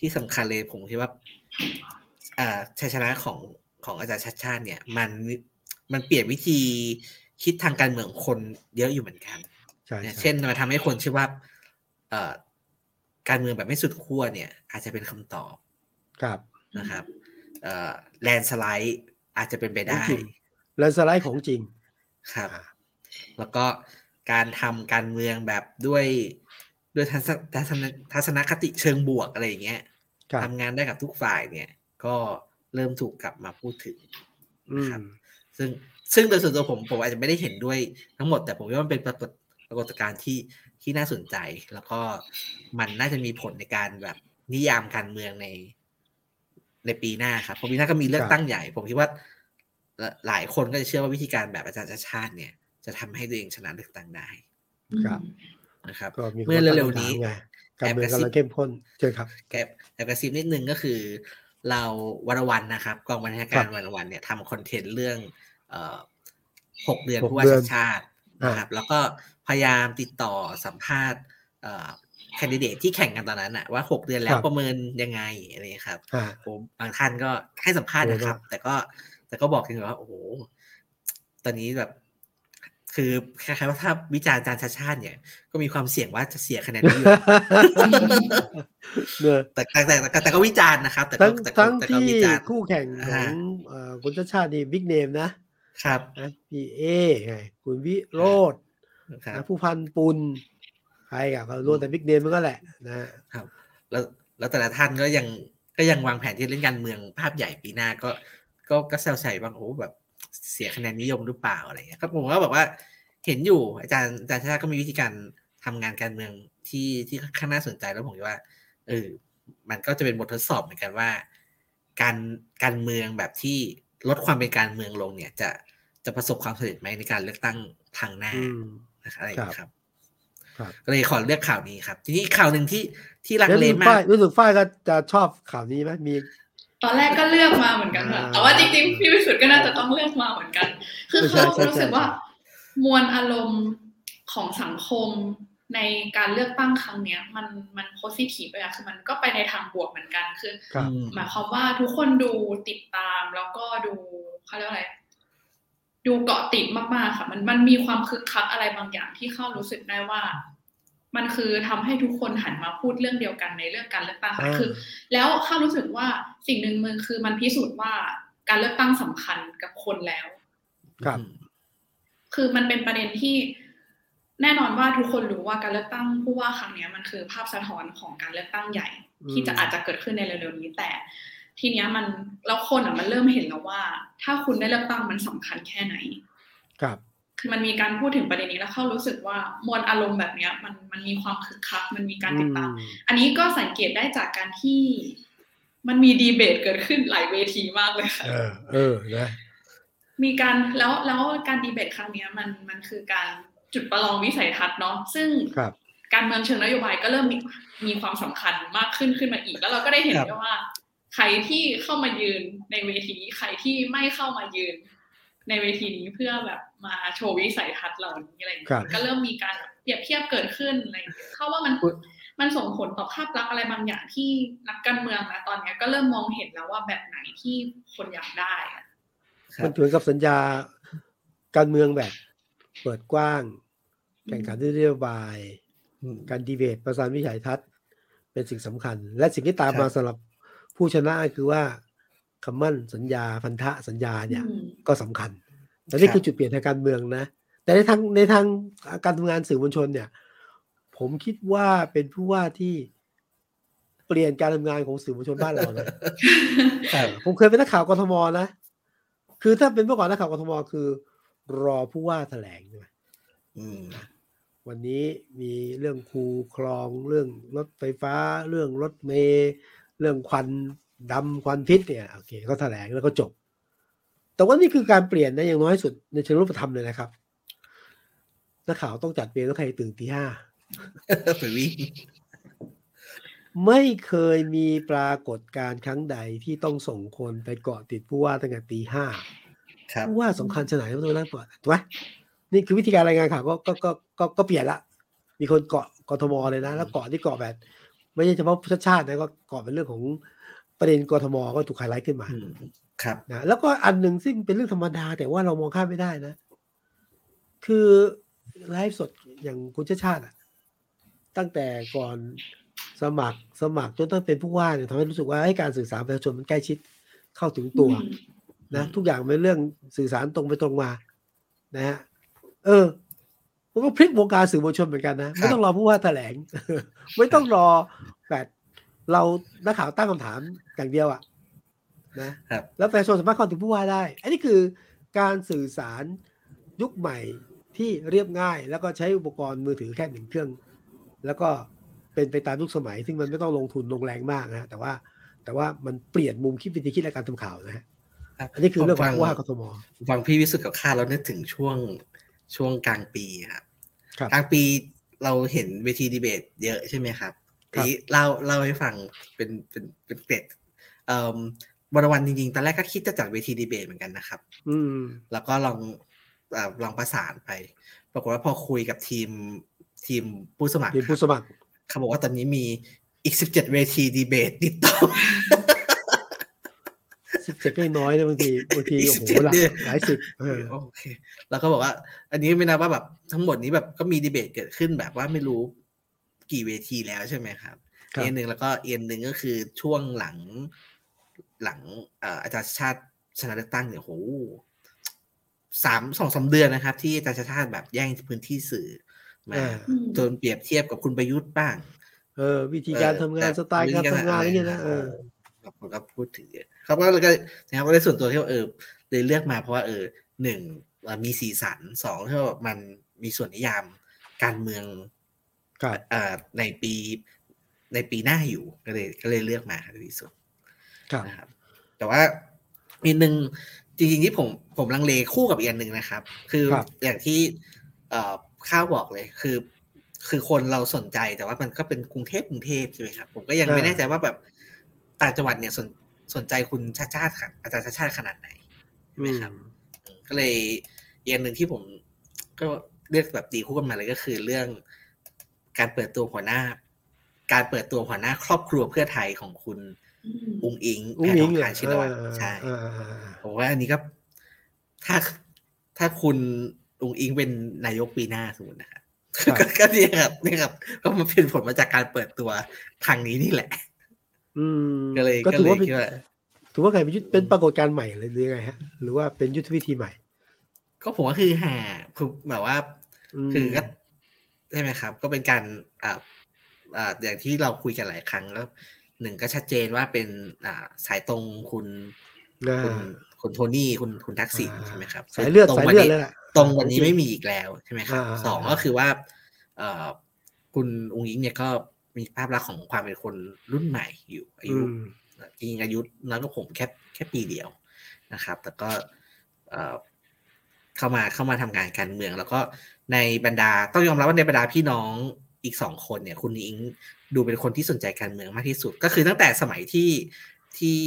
Speaker 2: ที่สำคัญเลยผมคิดว่าเอ่อ ชัยชนะของของอาจารย์ชัดชาติเนี่ย มันมันเปลี่ยนวิธีคิดทางการเมืองของคนเยอะอยู่เหมือนกัน
Speaker 3: ใช่
Speaker 2: เนี่ย
Speaker 3: ใช่
Speaker 2: เช่นมาทำให้คนเชื่อว่าเอ่อการเมืองแบบไม่สุดขั้วเนี่ย อาจจะเป็นคำตอบ
Speaker 3: ครับ
Speaker 2: นะครับเอ่อแลนสไลด์อาจจะเป็นไปได้
Speaker 3: จริงแล้วสไลด์ของจริง
Speaker 2: ครับ
Speaker 3: อ่า
Speaker 2: แล้วก็การทำการเมืองแบบด้วยด้วยทัศนทัศนทัศนคติเชิงบวกอะไรอย่างเงี้ย
Speaker 3: ครับ
Speaker 2: ทำงานได้กับทุกฝ่ายเนี่ย ก็เริ่มถูกกลับมาพูดถึง
Speaker 3: อืม
Speaker 2: ครับซึ่งซึ่งโดยส่วนตัวผมผมอาจจะไม่ได้เห็นด้วยทั้งหมด แต่ผมว่ามันเป็นปรากฏปรากฏการณ์ที่ที่น่าสนใจ แล้วก็มันน่าจะมีผลในการแบบนิยามการเมืองในในปีหน้าครับเพราะปีหน้าก็มีเลือกตั้งใหญ่ ผมคิดว่าหลายคนก็จะเชื่อว่าวิธีการแบบอาจารย์ชาติชาติเนี่ย จะทำให้ตัวเองชนะเลือกตั้งได้
Speaker 3: ครับ
Speaker 2: นะครับ
Speaker 3: ก็มี
Speaker 2: เมื่อเร็วๆนี้
Speaker 3: ไงการเมืองกำลังเข้มข้นเชิญครับ
Speaker 2: แกแอบกระซิบนิดนึงก็คือ เราวันวันนะครับกองบรรณาการวันวันเนี่ยทำคอนเทนต์เรื่องเอ่อหกเดือน
Speaker 3: หก
Speaker 2: ผู้ว่า
Speaker 3: เดือน
Speaker 2: ชาติชาตินะครับ แล้วก็พยายามติดต่อสัมภาษณ์เอ่อแคนดิเดตที่แข่งกันตอนนั้นอะว่าหกเดือนแล้วประเมินยังไงอะไรอย่างเงี้ยครับ
Speaker 3: อ่า
Speaker 2: ผมบางท่านก็ให้สัมภาษณ์นะครับ แต่ก็แต่ก็บอกกันว่าโอ้โหตอนนี้แบบ คือคล้ายๆว่าถ้าวิจารณ์อาจารย์ชาติชาติเนี่ย ก็มีความเสี่ยงว่าจะเสียคะแนนนิยม
Speaker 3: เนอะ
Speaker 2: แต่แต่แต่แต่แต่ก็วิจารณ์นะครับแต่ก็
Speaker 3: ทั้ง
Speaker 2: แต่ก็
Speaker 3: ทั้ง
Speaker 2: แต่ก็
Speaker 3: ที่
Speaker 2: วิจารณ์
Speaker 3: คู่แข่งขอ
Speaker 2: อ่า
Speaker 3: งเอ่อคุณชาติชาตินี่บิ๊กเนมนะ ครับนะพี่เอไงคุณวิโรธ
Speaker 2: ครับ
Speaker 3: นะผู้พันปุนใครอะก็รวมแต่บิ๊กเนมมันก็แหละนะ
Speaker 2: ครับ แล้วแล้วแต่ละท่านก็ยังก็ยังวางแผนที่เล่นการเมืองภาพใหญ่ปีหน้าก็ ก็ก็แซวใส่บางโอ้แบบ เสียคะแนนนิยมหรือเปล่าอะไรเงี้ยครับผมก็แบบว่าเห็นอยู่อาจารย์อาจารย์ชาติก็มีวิธีการทำงานการเมืองที่ที่ค่อนข้างน่าสนใจแล้วผมคิดว่าเออมันก็จะเป็นบททดสอบเหมือนกันว่า การการเมืองแบบที่ลดความเป็นการเมืองลงเนี่ย จะจะประสบความสำเร็จไหมในการเลือกตั้งทางหน้า
Speaker 3: อืม
Speaker 2: นะครับอะไรอย่างเงี้ยครับ
Speaker 3: ครับ
Speaker 2: ก็เลยขอเลือกข่าวนี้ครับ ทีนี้อีกข่าวหนึ่งที่ที่ลัง
Speaker 3: แล้ว
Speaker 2: เล
Speaker 3: รู้สึก
Speaker 2: มา
Speaker 3: ฝ้ากยรู้สึกฝ้ายก็จะชอบข่าวนี้ไหมมี
Speaker 1: ตอนแรกก็เลือกมาเหมือนกันค่ะ
Speaker 3: อ่า
Speaker 1: แต่ว่าจริงๆพี่วิสุทธ์ก็น่าจะต้องเลือกมาเหมือนกัน คือ
Speaker 3: ใช่
Speaker 1: เขา
Speaker 3: ใช่
Speaker 1: รู้สึก
Speaker 3: ใช่
Speaker 1: ว่า มวลอารมณ์ของสังคมในการเลือกตั้งครั้งเนี้ย มันมันโพสิทีฟเลยอะคือมันก็ไปในทางบวกเหมือนกันคือ
Speaker 3: ครับ
Speaker 2: อืม
Speaker 1: หมายความว่าทุกคนดูติดตามแล้วก็ดูเขาเรียกว่าอะไร ดูเกาะติดมากๆค่ะ มันมันมีความคึกคักอะไรบางอย่างที่เข้ารู้สึกได้ว่า มันคือทำให้ทุกคนหันมาพูดเรื่องเดียวกันในเรื่องการเลือกตั้งค่ะ
Speaker 3: อ่า
Speaker 1: คือ แล้วข้ารู้สึกว่าสิ่งหนึ่งมันคือมันพิสูจน์ว่าการเลือกตั้งสำคัญกับคนแล้ว
Speaker 3: ครับ
Speaker 1: คือมันเป็นประเด็นที่แน่นอนว่าทุกคนรู้ว่าการเลือกตั้งผู้ว่าครั้งเนี้ยมันคือภาพสะท้อนของการเลือกตั้งใหญ่
Speaker 3: อืม
Speaker 1: ที่จะอาจจะเกิดขึ้นในเร็วๆนี้แต่ ทีเนี้ยมันแล้วคนอะมันเริ่มเห็นแล้วว่า ถ้าคุณได้เลือกตั้งมันสำคัญแค่ไหน
Speaker 3: ครับ
Speaker 1: คือ มันมีการพูดถึงประเด็นนี้แล้วเข้ารู้สึกว่ามวลอารมณ์แบบเนี้ย มันมันมีความคึกคัก มันมีการติดตาม
Speaker 3: อืม
Speaker 1: อันนี้ก็สังเกตได้จากการที่มันมีดีเบตเกิดขึ้นหลายเวทีมากเลยค่ะ
Speaker 3: เออ เออนะ
Speaker 1: มีการแล้วแล้วการดีเบตครั้งเนี้ยมันมันคือการจุดประลองวิสัยทัศน์เนาะซึ่ง
Speaker 3: ครับ
Speaker 1: การเมืองเชิงนโยบายก็เริ่มมีมีความสำคัญมากขึ้นขึ้นมาอีก แล้วเราก็ได้เห็น
Speaker 2: ครับ
Speaker 1: ด้วยว่า ใครที่เข้ามายืนในเวทีนี้ใครที่ไม่เข้ามายืน ในเวทีนี้เพื่อแบบมาโชว์วิสัยทัศน์เหล่านี้อะไรอย่าง
Speaker 3: ครั
Speaker 1: เงี้
Speaker 3: บ
Speaker 1: ยก็เริ่มมีการแบบเปรียบเทียบเกิดขึ้นอะไรอย่างเงี้ยเข้าว่ามัน
Speaker 3: อุ๊ย
Speaker 1: มันส่งผลต่อภาพลักษณ์อะไรบางอย่างที่นักการเมืองนะตอนเนี้ยก็เริ่มมองเห็นแล้วว่าแบบไหนที่คนอยากได้อะ
Speaker 2: ครั
Speaker 3: มัน
Speaker 2: บ
Speaker 3: เหมือนกับสัญญาการเมืองแบบ เปิดกว้างแข่งขันด้วยนโยบาย
Speaker 2: อืม
Speaker 3: การดีเบตประสานวิสัยทัศน์เป็นสิ่งสำคัญ และสิ่งที่ตาม
Speaker 2: ครับ
Speaker 3: มาสำหรับผู้ชนะคือว่า คำมั่นสัญญาพันธะสัญญาเนี่ย
Speaker 1: อืม
Speaker 3: ก็สำคัญ แต่นี่
Speaker 2: ครับ
Speaker 3: คือจุดเปลี่ยนทางการเมืองนะ แต่ในทางในทางการทำงานสื่อมวลชนเนี่ย ผมคิดว่าเป็นผู้ว่าที่เปลี่ยนการทำงานของสื่อมวลชนบ้านเรานะ
Speaker 2: ครับ
Speaker 3: ผมเคยเป็นนักข่าวกทมนะ คือถ้าเป็นเมื่อก่อนนักข่าวกทมคือ รอผู้ว่าแถลงใช่ไหม
Speaker 2: อืม
Speaker 3: วันนี้มีเรื่องคูคลองเรื่องรถไฟฟ้า เรื่องรถเมล์เรื่องควัน ดำควันพิษเนี่ยโอเคก็แถลงแล้วก็จบ แต่ว่านี่คือการเปลี่ยนนะอย่างน้อยสุดในเชิงรูปธรรมเลยนะครับนักข่าวต้องจัดเวรแล้วใครตื่นตีห้า
Speaker 2: ไปวิ่ง
Speaker 3: ไม่เคยมีปรากฏการณ์ครั้งใดที่ต้องส่งคนไปเกาะติดผู้ว่าตั้งแต่ตีห้า
Speaker 2: ครับ
Speaker 3: ผู้ว่าสำคัญชะไหนต้องนั่งเปิดถูกไหมนี่คือวิธีการรายงานข่าวก็ก็ก็ก็ก็เปลี่ยนละ มีคนเกาะกทมเลยนะ แล้วเกาะที่เกาะแบบ ไม่ใช่เฉพาะชาติชาตินะก็เกาะเป็นเรื่องของ ประเด็นกทมก็ถูกไฮไลท์ขึ้นมา
Speaker 2: อืมครับ
Speaker 3: นะแล้วก็อันหนึ่งซึ่งเป็นเรื่องธรรมดา แต่ว่าเรามองข้ามไม่ได้นะ คือไลฟ์สดอย่างคุณชาติชาติอะตั้งแต่ก่อนสมัครสมัครจนต้องเป็นผู้ว่าเนี่ยทำให้รู้สึกว่าให้การสื่อสารประชาชนมันใกล้ชิดเข้าถึงตัว นะ
Speaker 2: อืม
Speaker 3: ทุกอย่างเป็นเรื่องสื่อสารตรงไปตรงมา นะฮะเออมันก็พลิกวงการสื่อมวลชนเหมือนกันนะ ไม่ต้องรอผู้ว่าแถลง ไม่ต้องรอแบบ เรานักข่าวตั้งคำถามอย่างเดียวอะนะครับแล้วประชาชนสามารถเข้าถึงผู้ว่าได้ อันนี้คือการสื่อสารยุคใหม่ที่เรียบง่าย แล้วก็ใช้อุปกรณ์มือถือแค่หนึ่งเครื่อง แล้วก็เป็นไปตามยุคสมัย ซึ่งมันไม่ต้องลงทุนลงแรงมากนะฮะแต่ว่าแต่ว่ามันเปลี่ยนมุมคิดวิธีคิดและการทำข่าวนะฮะ
Speaker 2: ครับ
Speaker 3: อันนี้คือเรื่องข
Speaker 2: ฟั
Speaker 3: องผู้ว่ากทม
Speaker 2: ฟังพี่วิสุทธ์กับข้าแล้วนึกถึงช่วงช่วงกลางปีครับ
Speaker 3: ครับ
Speaker 2: กลางปีเราเห็นเวทีดีเบตเยอะใช่ไหมครับ
Speaker 3: ครับ
Speaker 2: ทีนี้เล่าเล่าให้ฟังเป็นเป็นเป็นเกร็ดเอ่อวันวันจริงๆ ตอนแรกก็คิดจะจัดเวทีดีเบตเหมือนกันนะครับ
Speaker 3: อืม
Speaker 2: แล้วก็ลองเอ่อลองประสานไป ปรากฏว่าพอคุยกับทีมทีมผู้สมัคร
Speaker 3: เป็นผู้สมัคร
Speaker 2: เขาบอกว่าตอนนี้มีอีกสิบเจ็ดเวทีดีเบตติดต่อ
Speaker 3: สิบเจ็ดก็น้อยนะบางทีบางที
Speaker 2: อีก
Speaker 3: โอ้โห
Speaker 2: 17
Speaker 3: หลัก
Speaker 2: เดือน
Speaker 3: หลายสิบเออ
Speaker 2: โอเค แล้วก็บอกว่า อันนี้ไม่นับว่าแบบทั้งหมดนี้แบบก็มีดีเบตเกิดขึ้นแบบว่าไม่รู้ กี่เวทีแล้วใช่ไหมครับ
Speaker 3: ครับ
Speaker 2: เอ็นหนึ่งแล้วก็เอ็นหนึ่งก็คือช่วงหลังหลังเอ่ออาจารย์ชาติชนะเลือกตั้งเนี่ยโหสามสองสามเดือนนะครับ ที่อาจารย์ชาติแบบแย่งพื้นที่สื่อมา
Speaker 3: อ่า
Speaker 2: จนเปรียบเทียบกับคุณประยุทธ์บ้าง
Speaker 3: เออ วิธีการทำงาน
Speaker 2: เออ
Speaker 3: สไตล์การทำงานอะไรเงี้ยนะเออ
Speaker 2: ครับผมก็พูดถึงเยอะครับก็เลยก็นะครับก็เลยส่วนตัวที่ว่าเออเลยเลือกมาเพราะว่าเออหนึ่งเอ่อมีสีสันสองที่ว่ามันมีส่วนนิยามการเมือง
Speaker 3: ครับ
Speaker 2: เอ่อ ในปีในปีหน้าอยู่ก็เลยก็เลยเลือกมาในที่สุด
Speaker 3: ครับ
Speaker 2: นะครับ แต่ว่าอีกหนึ่งจริงๆที่ผมผมลังเลคู่กับอีกอันหนึ่งนะครับ คือ
Speaker 3: ครับ
Speaker 2: อย่างที่เอ่อข้าวบอกเลยคือ คือคนเราสนใจแต่ว่ามันก็เป็นกรุงเทพกรุงเทพใช่ไหมครับ ผมก็ยังไม่แน่ใจว่าแบบต่างจังหวัดเนี่ยสนสนใจคุณชาติชาติค่ะอาจารย์ชาติชาติขนาดไหนใช่ไหมครับอืมก็เลยอีกอันหนึ่งที่ผมก็เลือกแบบตีคู่กันมาเลยก็คือเรื่อง การเปิดตัวหัวหน้า การเปิดตัวหัวหน้า ครอบครัวเพื่อไทยของคุณ
Speaker 1: อืม
Speaker 2: อุงอิง
Speaker 3: อุ้ง
Speaker 2: แพ
Speaker 3: อิ
Speaker 2: ทองง
Speaker 3: เหร
Speaker 2: ทา
Speaker 3: อน
Speaker 2: ชินวัตร
Speaker 3: เออ
Speaker 2: ใช่
Speaker 3: เออเออเออ
Speaker 2: ผมว่าอันนี้ก็ถ้าถ้าคุณอุงอิงเป็นนายกปีหน้าสมมตินะครับ
Speaker 3: ครับ
Speaker 2: ก็ก็เนี่ยครับเนี่ยครับ ก็มาเป็นผลมาจากการเปิดตัวครั้งนี้นี่แหละ
Speaker 3: อืม
Speaker 2: ก็เลย
Speaker 3: ก็
Speaker 2: ก็
Speaker 3: ถือ
Speaker 2: เลย
Speaker 3: ว่าเป็น
Speaker 2: คิดว่า
Speaker 3: ถือว่าไงเป็นยุทธเป็นปรากฏการณ์ใหม่เลยหรือยังไงฮะ หรือว่าเป็นยุทธวิธีใหม่
Speaker 2: ก็ผมว่าคือหาคือแบบว่า
Speaker 3: ม
Speaker 2: คือก็ ใช่ไหมครับ ก็เป็นการอ่าอ่าอย่างที่เราคุยกันหลายครั้งแล้วหนึ่งก็ชัดเจนว่าเป็นอ่าสายตรงคุณ
Speaker 3: อ่า
Speaker 2: คุณคุณโทนี่คุณคุณทักษิณ
Speaker 3: อ่า
Speaker 2: ใช่ไหมครับ
Speaker 3: สายเลือด
Speaker 2: ตรง
Speaker 3: สาย
Speaker 2: วัน
Speaker 3: เลือด
Speaker 2: นี้
Speaker 3: เลยล่ะ
Speaker 2: ตรงวันนี้ไม่มีอีกแล้วใช่ไหมครับ
Speaker 3: อ่า
Speaker 2: สองก็คือว่าเอ่อคุณองค์อิงเนี่ยก็มีภาพลักษณ์ของความเป็นคนรุ่นใหม่อยู่อา
Speaker 3: อื
Speaker 2: ยุ
Speaker 3: ม
Speaker 2: จริงๆอายุน้อยกว่าผมแค่แค่ปีเดียวนะครับ แต่ก็เอ่อเข้ามาเข้ามาทำงานการเมือง แล้วก็ ในบรรดาต้องยอมรับว่าในบรรดาพี่น้องอีกสองคนเนี่ย คุณอิงดูเป็นคนที่สนใจการเมืองมากที่สุด ก็คือตั้งแต่สมัยที่ที่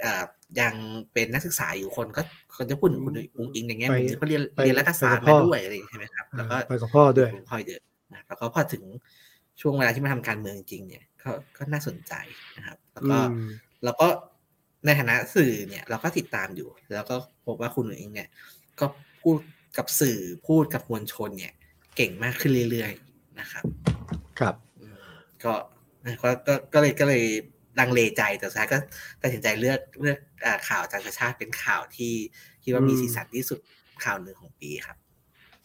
Speaker 2: เอ่อยังเป็นนักศึกษาอยู่คนก็คนจะพูดถึงคุณอุงอิงอย่างเงี้ย
Speaker 3: ไป
Speaker 2: เขาเรียน
Speaker 3: ไป
Speaker 2: เรียนรัฐศาสตร์
Speaker 3: ไปกับพ่
Speaker 2: มา
Speaker 3: อ
Speaker 2: ด้วยอะไรอย่างเงี้ยใช่ไหมครับ แล้วก็
Speaker 3: ไปกับพ่อด้วย
Speaker 2: พ่อเยอะนะแล้วก็พอถึงช่วงเวลาที่มาทำการเมืองจริงเนี่ยก็ก็น่าสนใจนะครับ แล้วก็
Speaker 3: อืม
Speaker 2: แล้วก็ในฐานะสื่อเนี่ย เราก็ติดตามอยู่ แล้วก็พบว่าคุณเองเนี่ย ก็พูด กับสื่อพูดกับมวลชนเนี่ย เก่งมากขึ้นเรื่อยๆนะครับ
Speaker 3: ครับ
Speaker 2: อืมก็ก็ก็ก็เลยก็เลยลังเลใจแต่สุดท้ายก็ตัดสินใจเลือกเลือกอ่าข่าวอาจารย์ชาติชาติเป็นข่าวที่คิดว่ามี
Speaker 3: อืม
Speaker 2: สีสันที่สุดข่าวหนึ่งของปีครับ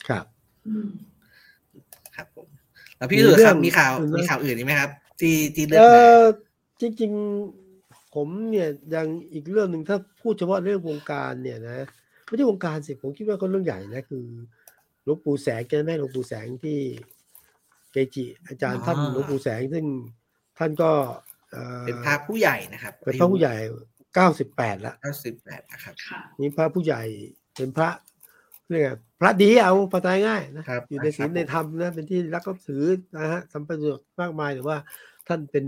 Speaker 3: ครับ
Speaker 1: อืม
Speaker 2: ครับผมแล้วพี่สุดครับ
Speaker 3: มี
Speaker 2: มี
Speaker 3: เรื่อง
Speaker 2: ข่าว
Speaker 3: อื่นไหม
Speaker 2: มีข่าวอื่นอีกไหมครับ ที่ที่เลื
Speaker 3: เอ
Speaker 2: อกมา
Speaker 3: อจจริง ๆ ผมเนี่ยยังอีกเรื่องหนึ่งถ้าพูดเฉพาะเรื่องวงการเนี่ยนะ ไม่ใช่วงการสิผมคิดว่าก็เรื่องใหญ่นะคือหลวงปู่แสงแกแม่หลวงปู่แสงที่เกจิ อาจารย์ท่านหลวงปู่แสงซึ่งท่านก็เอ่อ
Speaker 2: เป็นพระผู้ใหญ่นะครับ
Speaker 3: เป็นพระผู้ใหญ่เก้าสิบแปดแล้ว
Speaker 2: เก้าสิบแปดนะครับ
Speaker 1: ค่ะ
Speaker 3: นี่พระผู้ใหญ่เป็นพระเรียกไงพระดีเอาภาษาง่ายๆนะครับอยู่ในศีล
Speaker 2: ครับ
Speaker 3: ในธรรมนะเป็นที่รักก็ถือนะฮะทำประโยชน์มากมายแต่ว่าท่านเป็น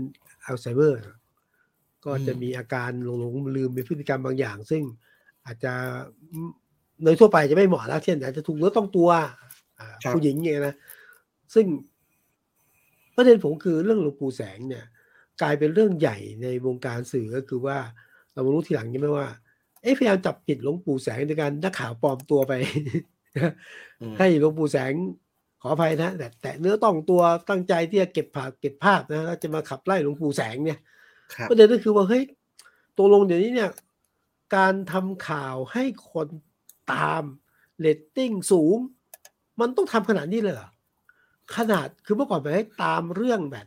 Speaker 3: อัลไซเมอร์ ก็จะมีอาการหลงหลงลืมมีพฤติกรรมบางอย่าง ซึ่ง อาจจะโดยทั่วไปจะไม่เหมาะแล้วเช่นอาจจะถูกเนื้อต้องตัวอ่า
Speaker 2: ครับ
Speaker 3: ผู้หญิงอย่างเงี้ยนะซึ่งประเด็นผมคือเรื่องหลวงปู่แสงเนี่ย กลายเป็นเรื่องใหญ่ในวงการสื่อก็คือว่าเรามารู้ทีหลังใช่ไหมว่าเอ๊ะพยายามจับผิดหลวงปู่แสงในการนักข่าวปลอมตัวไป
Speaker 2: อืม
Speaker 3: ให้หลวงปู่แสงขออภัยนะแต่แต่เนื้อต้องตัวตั้งใจที่จะเก็บภาพเก็บภาพนะแล้วจะมาขับไล่หลวงปู่แสงเนี่ย
Speaker 2: ครับ
Speaker 3: ประเด็นก็คือว่าเฮ้ยตกลงเดี๋ยวนี้เนี่ย การทำข่าวให้คนตามเรตติ้งสูง มันต้องทำขนาดนี้เลยเหรอขนาดคือเมื่อก่อนไปให้ตามเรื่องแบบ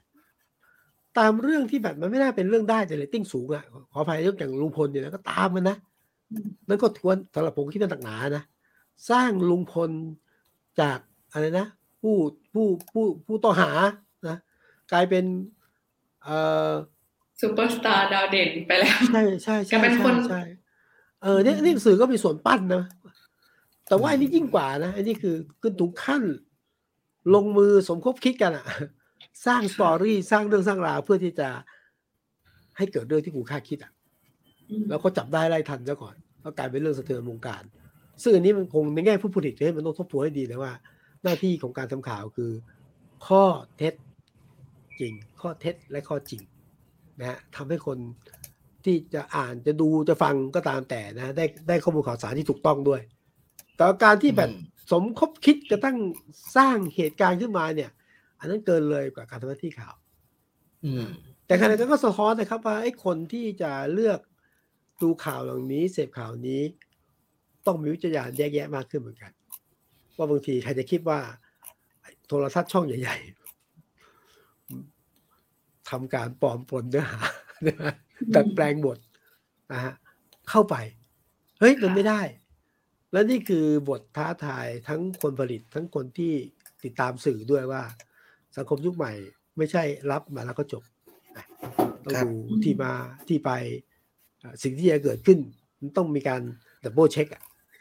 Speaker 3: ตามเรื่องที่แบบมันไม่น่าเป็นเรื่องได้แต่เรตติ้งสูงอะขออภัยยกอย่างลุงพลเนี่ยนะก็ตามมันนะ
Speaker 1: อืม
Speaker 3: นั่นก็ทวนสำหรับผมคิดว่าหนักหนานะสร้างลุงพลจากอะไรนะผู้ผู้ผู้ผู้ต้องหานะกลายเป็น เอ่อ
Speaker 1: ซูเปอร์สตาร์ดาวเด่นไปแล้ว
Speaker 3: ใช่ใช่
Speaker 1: แก
Speaker 3: ใช่
Speaker 1: เป็น
Speaker 3: ใช่
Speaker 1: คน
Speaker 3: ใช่ เออเนี่ยนี่สื่อก็มีส่วนปั้นนะ แต่ว่าอันนี้ยิ่งกว่านะอันนี้คือขึ้นถึงขั้น ลงมือสมคบคิดกันอะสร้างสตอรี่สร้างเรื่องสร้างราวเพื่อที่จะให้เกิดเรื่องที่กูคาดคิดอะ
Speaker 1: อืม
Speaker 3: แล้วก็จับได้ไล่ทันซะก่อนก็กลายเป็นเรื่องสะเทือนวงการ ซึ่งอันนี้มันคงในแง่ผู้ผลิตเนี่ยมันต้องทบทวนให้ดีนะว่า หน้าที่ของการทำข่าวคือ ข้อเท็จจริง ข้อเท็จและข้อจริงนะฮะทำให้คน ที่จะอ่านจะดูจะฟังก็ตามแต่นะ ได้ได้ข้อมูลข่าวสารที่ถูกต้องด้วย แต่การที่แบบ
Speaker 2: อืม
Speaker 3: สมคบคิดกระทั่งสร้างเหตุการณ์ขึ้นมาเนี่ย อันนั้นเกินเลยกว่าการทำหน้าที่ข่าว
Speaker 2: อืม
Speaker 3: แต่ขณะเดียวกันก็สะท้อนนะครับว่าไอ้คนที่จะเลือกดูข่าวเหล่านี้เสพข่าวนี้ ต้องมีวิจารณญาณแยกแยะมากขึ้นเหมือนกัน ว่าบางทีใครจะคิดว่า โทรทัศน์ช่องใหญ่ ๆทำการปลอมปนเนื้อหานะฮะ ดัดแปลงบทนะฮะเข้าไป เฮ้ยมันไม่ได้ และนี่คือบทท้าทายทั้งคนผลิตทั้งคนที่ติดตามสื่อด้วยว่า สังคมยุคใหม่ ไม่ใช่รับมาแล้วก็จบนะต้อง
Speaker 2: ครับ
Speaker 3: ดูที่มาที่ไปเอ่อสิ่งที่จะเกิดขึ้นมันต้องมีการ double check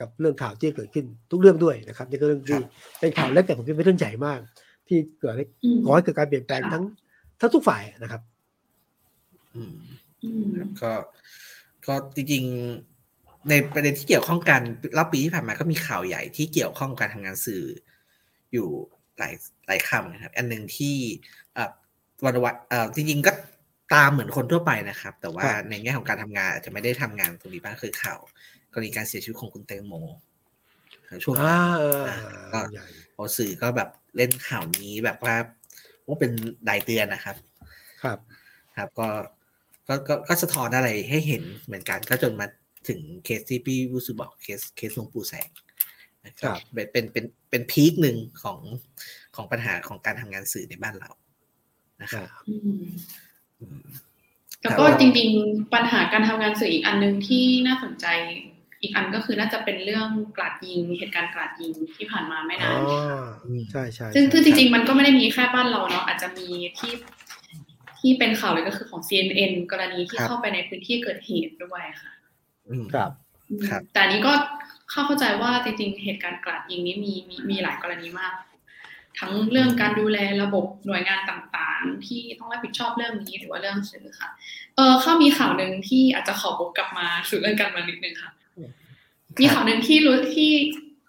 Speaker 3: กับเรื่องข่าวที่เกิดขึ้นทุกเรื่องด้วยนะครับนี่ก็เรื่องที่เป็นข่าวเล็กแต่ผมคิดเป็นเรื่องใหญ่มาก ที่เกิดให้
Speaker 1: อืม
Speaker 3: ก่อให้เกิดการเปลี่ยนแปลง
Speaker 1: ค่ะ
Speaker 3: ทั้งทั้งทุกฝ่ายนะครับ
Speaker 2: อืม
Speaker 1: อืม
Speaker 2: ครับก็ก็จริงๆในประเด็นที่เกี่ยวข้องกันรอบปีที่ผ่านมาก็มีข่าวใหญ่ที่เกี่ยวข้องกับการทำงานสื่ออยู่หลายหลายคำนะครับ อันหนึ่งที่เอ่อวันวัเอ่อจริงๆก็ตามเหมือนคนทั่วไปนะครับ แต่ว่า
Speaker 3: ครับ
Speaker 2: ในแง่ของการทำงานอาจจะไม่ได้ทำงานตรงนี้บ้างคือข่าวกรณีการเสียชีวิตของคุณแตงโมช่วง
Speaker 3: อ่า
Speaker 2: ก็
Speaker 3: ใหญ่
Speaker 2: พอสื่อก็แบบเล่นข่าวนี้แบบว่าว่าเป็นรายเดือนนะครับ
Speaker 3: ครับ
Speaker 2: ครับก็ ก็ก็ก็สะท้อนอะไรให้เห็นเหมือนกันก็จนมาถึงเคสที่พี่วุสุบอกเคสเคสหลวงปู่แสงนะค
Speaker 3: ครั
Speaker 2: รับบเป็นเป็นเป็นเป็นพีคหนึ่งของของปัญหาของการทำงานสื่อในบ้านเรานะครับ
Speaker 1: อืม
Speaker 2: อืม
Speaker 1: แล้วก็
Speaker 2: ครับ
Speaker 1: จริงๆ ปัญหาการทำงานสื่ออีกอันหนึ่งที่น่าสนใจอีกอันก็คือน่าจะเป็นเรื่องกราดยิงเหตุการณ์กราดยิงที่ผ่านมาไม่
Speaker 3: อ๋
Speaker 1: นา
Speaker 3: อน
Speaker 1: ค่ะ
Speaker 3: ใช่ใช่
Speaker 1: ซึ่ง
Speaker 3: ใช่
Speaker 1: ซึ่งจริงๆ มันก็ไม่ได้มีแค่บ้านเราเนาะอาจจะมีที่ ที่เป็นข่าวเลยก็คือของ CNN กรณีที่
Speaker 2: ครับ
Speaker 1: เข้าไปในพื้นที่เกิดเหตุด้วยค่ะ
Speaker 2: อืม
Speaker 3: ครับ
Speaker 1: อืม
Speaker 2: ครับ
Speaker 1: แต่อันนี้ก็เข้าเข้าใจว่าจริงๆเหตุการณ์กราดยิงนี้มีมีมีหลายกรณีมาก ทั้งเรื่องการดูแลระบบหน่วยงานต่างๆ ที่ต้องรับผิดชอบเรื่องนี้หรือว่าเรื่องสื่อค่ะ เออเข้ามีข่าวหนึ่งที่อาจจะขอบอกกลับมาสู่เรื่องการเมืองนิดนึงค่ะ มีข่าวหนึ่งที่รู้ที่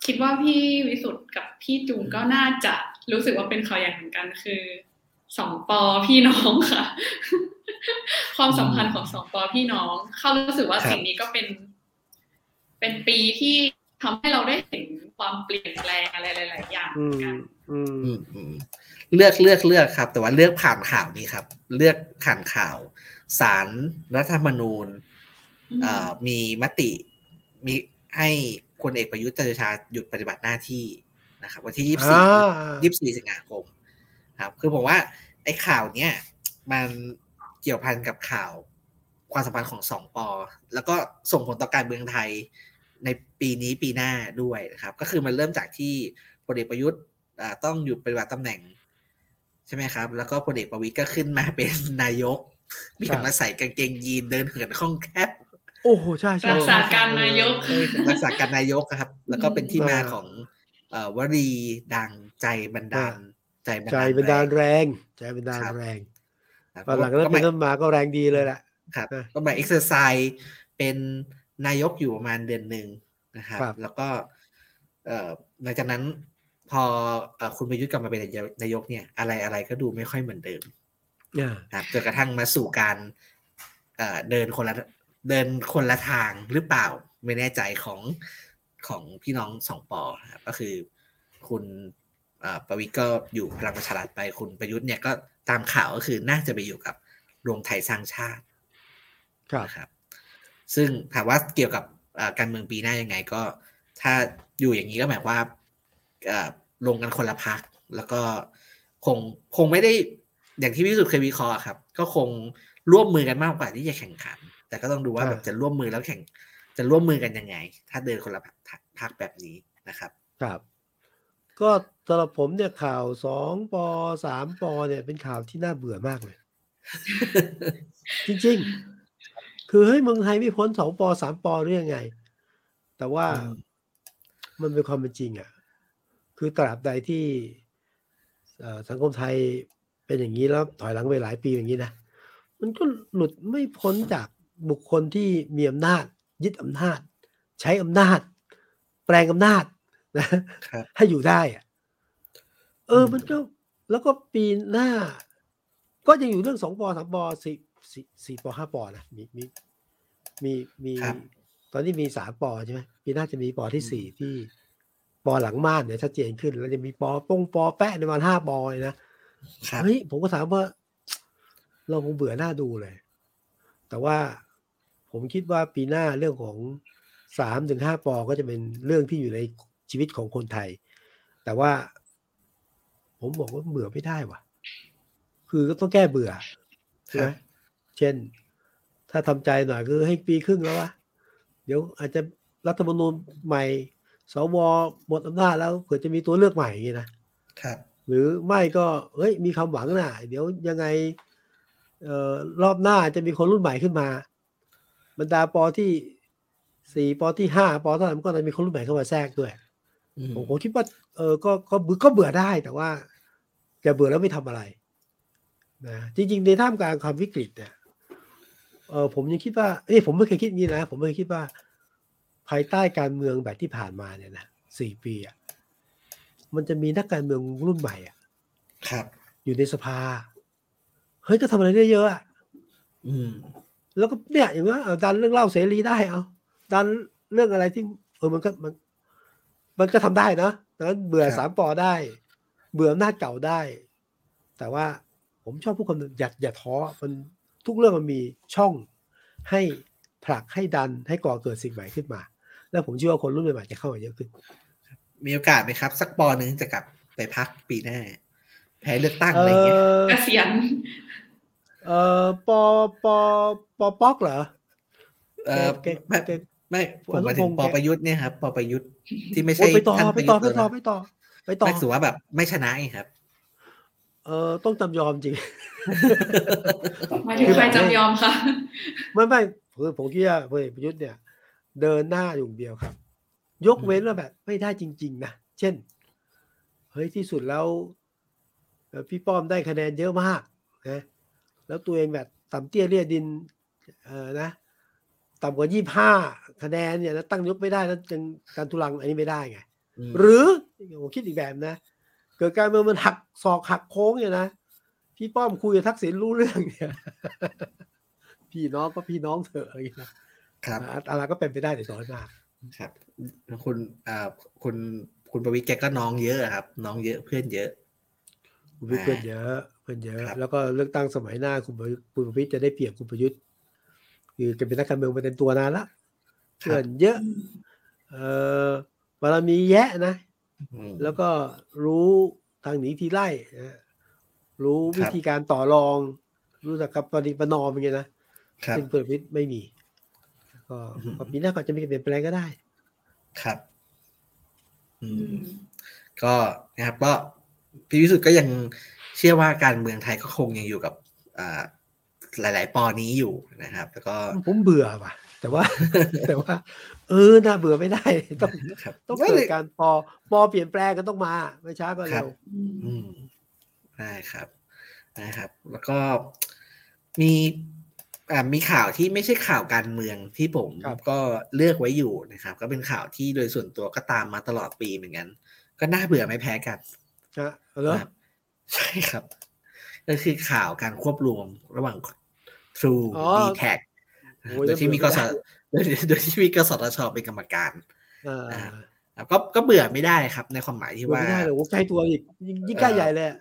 Speaker 1: คิดว่าพี่วิสุทธ์กับพี่จุงก็น่าจะรู้สึกว่าเป็นข่าวใหญ่เหมือนกันคือ สองปอพี่น้องค่ะ ความสัมพันธ์ของสองปอพี่น้อง เข้ารู้สึกว่า
Speaker 2: ครับ
Speaker 1: สิ่งนี้ก็เป็น เป็นปีที่ทำให้เราได้เห็นความเปลี่ยนแปลงอะไรหลาย ๆ อย่างเห
Speaker 3: อื
Speaker 1: มือน
Speaker 3: ม
Speaker 1: กัน
Speaker 3: อืม
Speaker 2: อืมอืมเลือกเลือกเลือกครับ แต่ว่าเลือกผ่านข่าวนี้ครับ เลือกผ่านข่าวสารรัฐธรรมนูญเอ่อมีมติมีให้พลเอกประยุทธ์จันทร์โอชาหยุดปฏิบัติหน้าที่นะครับ วันที่ยี่สิบสี่
Speaker 3: อ่า
Speaker 2: ยี่สิบสี่สิงหาคม ครับ คือผมว่าไอ้ข่าวเนี้ยมันเกี่ยวพันกับข่าวความสัมพันธ์ของสองปอ แล้วก็ส่งผลต่อการเมืองไทยในปีนี้ปีหน้าด้วยนะครับ ก็คือมันเริ่มจากที่พลเอกประยุทธ์ต้องหยุดปฏิบัติตำแหน่ง ใช่ไหมครับ แล้วก็พลเอกประวิตรก็ขึ้นมาเป็นนายกเปลี่ยนมาใส่กางเกงยีนเดินเหินห้องแคบ
Speaker 3: โอ้โหใช่ใช่
Speaker 1: รักษาการนายก
Speaker 2: รักษาการนายกครับ แล้วก็เป็นที่มาของเอ่อวลีดังใจบันดาล ใจบัน
Speaker 3: ใจ
Speaker 2: ดาล
Speaker 3: เป็นดาล
Speaker 2: แรง
Speaker 3: แรง ใจบันดาล
Speaker 2: ครับ
Speaker 3: แรง
Speaker 2: ครับ
Speaker 3: ตอนหลังนั้น
Speaker 2: ก็
Speaker 3: เป็น
Speaker 2: มา
Speaker 3: ต้นมาก็แรงดีเลยแหละ
Speaker 2: ครับ
Speaker 3: นะ
Speaker 2: ก็มาเอ็กซ์ไซส์เป็นนายกอยู่ประมาณเดือนหนึ่งนะครับ
Speaker 3: ครับ
Speaker 2: แล้วก็เอ่อหลังจากนั้นพอเอ่อคุณประยุทธ์กลับมาเป็นนายกเนี่ย อะไรอะไรก็ดูไม่ค่อยเหมือนเดิม
Speaker 3: อ่า
Speaker 2: ครับจนกระทั่งมาสู่การเอ่อเดินคนละเดินคนละทางหรือเปล่าไม่แน่ใจของของพี่น้องสองปอครับก็คือคุณเอ่อ ประวิตรก็อยู่พลังประชารัฐไปคุณประยุทธ์เนี่ยก็ตามข่าวก็คือน่าจะไปอยู่กับรวมไทยสร้างชาติ
Speaker 3: ครับ
Speaker 2: นะครับซึ่งถามว่าเกี่ยวกับเอ่อการเมืองปีหน้ายังไงก็ ถ้าอยู่อย่างนี้ก็หมายว่าเอ่อลงกันคนละพัก แล้วก็คงคงไม่ได้อย่างที่พี่สุดเคยวิเคราะห์ครับ ก็คงร่วมมือกันมากกว่าที่จะแข่งขัน แต่ก็ต้องดูว่า
Speaker 3: อ่า
Speaker 2: แบบจะร่วมมือแล้วแข่ง จะร่วมมือกันยังไง ถ้าเดินคนละพักพักแบบนี้นะครับ
Speaker 3: ครับ ก็สำหรับผมเนี่ยข่าวสองปอสามปอเนี่ยเป็นข่าวที่น่าเบื่อมากเลย จริงๆ คือเฮ้ยเมืองไทยไม่พ้นสองปอสามปอหรือยังไง แต่ว่า
Speaker 2: อืม
Speaker 3: มันเป็นความเป็นจริงอะ คือตราบใดที่เอ่อสังคมไทยเป็นอย่างนี้แล้วถอยหลังไปหลายปีอย่างนี้นะมันก็หลุดไม่พ้นจากบุคคลที่มีอำนาจ ยึดอำนาจ ใช้อำนาจ แปลงอำนาจ นะ
Speaker 2: ครับ
Speaker 3: ให้อยู่ได้อะเออ
Speaker 2: อืม
Speaker 3: มันก็แล้วก็ปีหน้า ก็ยังอยู่เรื่องสองปอสามปอสี่สี่สี่ปอห้าปอนะมีมีมีมี
Speaker 2: ครับ
Speaker 3: ตอนนี้มีสามปอใช่ไหมปีหน้าจะมีปอที่สี่ที่ปอหลังม่านเนี่ยชัดเจนขึ้น แล้วจะมีปอป้งปอแปะในวันห้าปอเลยนะครับเฮ้ยผมก็ถามว่า เราคงเบื่อหน้าดูเลย แต่ว่าผมคิดว่าปีหน้าเรื่องของสามถึงห้าปอก็จะเป็นเรื่องที่อยู่ใน ชีวิตของคนไทย แต่ว่า ผมบอกว่าเบื่อไม่ได้ว่ะ คือก็ต้องแก้เบื่อใช่ไหม
Speaker 2: ครับ
Speaker 3: เช่น ถ้าทำใจหน่อยคือให้ปีครึ่งแล้ววะเดี๋ยวอาจจะรัฐธรรมนูญใหม่สวหมดอำนาจแล้วเผื่อจะมีตัวเลือกใหม่อย่างนี้นะ
Speaker 2: ครับ
Speaker 3: หรือไม่ก็เฮ้ยมีความหวังนะเดี๋ยวยังไงเอ่อรอบหน้าจะมีคนรุ่นใหม่ขึ้นมา บรรดาปอที่สี่ปอที่ห้าปอเท่าไหร่มันก็จะมีคนรุ่นใหม่เข้ามาแทรกด้วย
Speaker 2: อืม
Speaker 3: ผมผมคิดว่า เออก็ก็เบื่อก็เบื่อได้แต่ว่าจะเบื่อแล้วไม่ทำอะไรนะจริง ๆ ในท่ามกลางความวิกฤตเนี่ยเออผมยังคิดว่าเอ้ยผมไม่เคยคิดอย่างนี้นะผมไม่เคยคิดว่า ภายใต้การเมืองแบบที่ผ่านมาเนี่ยนะสี่ปีอะมันจะมีนักการเมืองรุ่นใหม่อะ
Speaker 2: ครับ
Speaker 3: อยู่ในสภา เฮ้ยก็ทำอะไรได้เยอะอะ
Speaker 2: อืม
Speaker 3: แล้วก็เนี่ยอย่างว่าเอาดันเรื่องเล่าเสรีได้เอาดันเรื่องอะไรที่เออมันก็มัน มันก็ทำได้นะดังนั้นเบื่อ
Speaker 2: ครับ
Speaker 3: สามปอได้ เบื่ออำนาจเก่าได้ แต่ว่าผมชอบผู้คนอย่าอย่าท้อมันทุกเรื่องมันมีช่องให้ผลักให้ดันให้ก่อเกิดสิ่งใหม่ขึ้นมา แล้วผมเชื่อว่าคนรุ่นใหม่ๆจะเข้ามาเยอะขึ้น
Speaker 2: มีโอกาสไหมครับ สักปอหนึ่งจะกลับไปพักปีหน้าแพ้เลือกตั้ง
Speaker 3: เอ
Speaker 2: อะไรอย่างเงี้ย
Speaker 3: อ
Speaker 1: เกษียณ
Speaker 3: เออปอปอปอป๊อกเหรอ
Speaker 2: เออ
Speaker 3: แก
Speaker 2: ไม่
Speaker 3: แก
Speaker 2: ไม่ผมหมายถึง
Speaker 3: อนุพงษ์
Speaker 2: ปอ
Speaker 3: แก
Speaker 2: ประยุทธ์เนี่ยครับปอประยุทธ์ที่ไม่
Speaker 3: โอ้
Speaker 2: ใช่
Speaker 3: ยไปต่อ
Speaker 2: ท่าน
Speaker 3: ไป
Speaker 2: ประ
Speaker 3: ต่
Speaker 2: ยุ
Speaker 3: อ
Speaker 2: ทธ์
Speaker 3: ไปต่อ
Speaker 2: แล้ว
Speaker 3: ไป
Speaker 2: นะ
Speaker 3: ต่อไปต่อ
Speaker 2: ไม่ถือว่าแบบไม่ชนะไงครับ
Speaker 3: เออต้องจำยอมจริง
Speaker 1: หมายถึงใครจำยอมค่ะ
Speaker 3: ไม่ไม่ผมผมคิดว่าพลเอกประยุทธ์เนี่ย เดินหน้าอยู่เดียวครับ ยกเว้นว่าแบบ ไม่ได้จริง ๆ นะเช่นเฮ้ยที่สุดแล้วเอ่อพี่ป้อมได้คะแนนเยอะมากนะแล้วตัวเองแบบต่ำเตี้ยเรียดินเออนะ ต่ำกว่ายี่ห้าคะแนนเนี่ยแล้วตั้งยกไม่ได้แล้วยังการทุลังอันนี้ไม่ได้ไง
Speaker 2: อืม
Speaker 3: หรือผมคิดอีกแบบนะ เกิดการเมืองมันหักศอกหักโค้งเนี่ยนะพี่ป้อมคุยกับทักษิณรู้เรื่องเนี่ยพี่น้องก็พี่น้องเถอะอะไรอย่างเงี้ยนะครับอะไรก็เป็นไปได้แต่น้อยมาก
Speaker 2: ครับคุณอ่าคุณคุณประวิตรแกก็น้องเยอะครับ น้องเยอะเพื่อนเยอะ
Speaker 3: คุณประวิตรเพื่อนเยอะ เพื่อนเยอะ
Speaker 2: ครับ
Speaker 3: แล้วก็เลือกตั้งสมัยหน้าคุณประยุทธ์คุณประวิตรจะได้เปรียบคุณประยุทธ์ คือแกเป็นนักการเมืองมาเต็มตัวนานละเพื่อนเยอะ เอ่อบารมีแยะนะ
Speaker 2: อืม
Speaker 3: แล้วก็รู้ทางหนีทีไล่นะรู้
Speaker 2: ครับ
Speaker 3: วิธีการต่อรอง รู้จักกับปฏิปนอมอย่างเงี้ยนะครับซึ่งเปิดวิทย์ไม่มีก็
Speaker 2: อืม
Speaker 3: ก็ปีหน้าก็จะมีการเปลี่ยนแปลงก็ได้
Speaker 2: ครับ อื
Speaker 1: อื
Speaker 2: ม
Speaker 1: ม
Speaker 2: ก็นะครับก็พี่วิสุทธ์ก็ยังเชื่อว่าการเมืองไทยก็คงยังอยู่กับอ่า หลาย ๆ ปอนี้อยู่นะครับ แล้วก็
Speaker 3: ผมเบื่อว่ะ แต่ว่า แต่ว่า เออน่าเบื่อไม่ได้ต้อง
Speaker 2: ครับ
Speaker 3: ต้อง
Speaker 2: ไม่
Speaker 3: เกิ
Speaker 2: เล
Speaker 3: ด
Speaker 2: ย
Speaker 3: การปอปอเปลี่ยนแปลงกันต้องมา ไม่ช้าก็
Speaker 2: ครั
Speaker 3: เร็
Speaker 2: บ
Speaker 3: ว
Speaker 1: อืม
Speaker 2: อืมได้ครับนะครับ แล้วก็มีอ่ามีข่าวที่ไม่ใช่ข่าวการเมืองที่ผม
Speaker 3: ครับ
Speaker 2: ก็เลือกไว้อยู่นะครับ ก็เป็นข่าวที่โดยส่วนตัวก็ตามมาตลอดปีเหมือนกัน ก็น่าเบื่อไม่แพ้กัน
Speaker 3: นะเหรอ
Speaker 2: ครับใช่ครับ ก็คือข่าวการควบรวมระหว่าง True
Speaker 3: อ๋อ
Speaker 2: d t a c
Speaker 3: โอ้ย
Speaker 2: โดยที่มีกส
Speaker 3: เบื่อไม่ได้
Speaker 2: โดยโดยที่มีกสทชเป็นกรรมการ
Speaker 3: อ่า
Speaker 2: ครับก็ก็เบื่อไม่ได้ครับ ในความหมายที่
Speaker 3: เบื่อ
Speaker 2: ว่า
Speaker 3: ไม่ได้เลยโอ้ใกล้ตัวอีกยิ่งยิ่งใกล้ใหญ่เลยอะ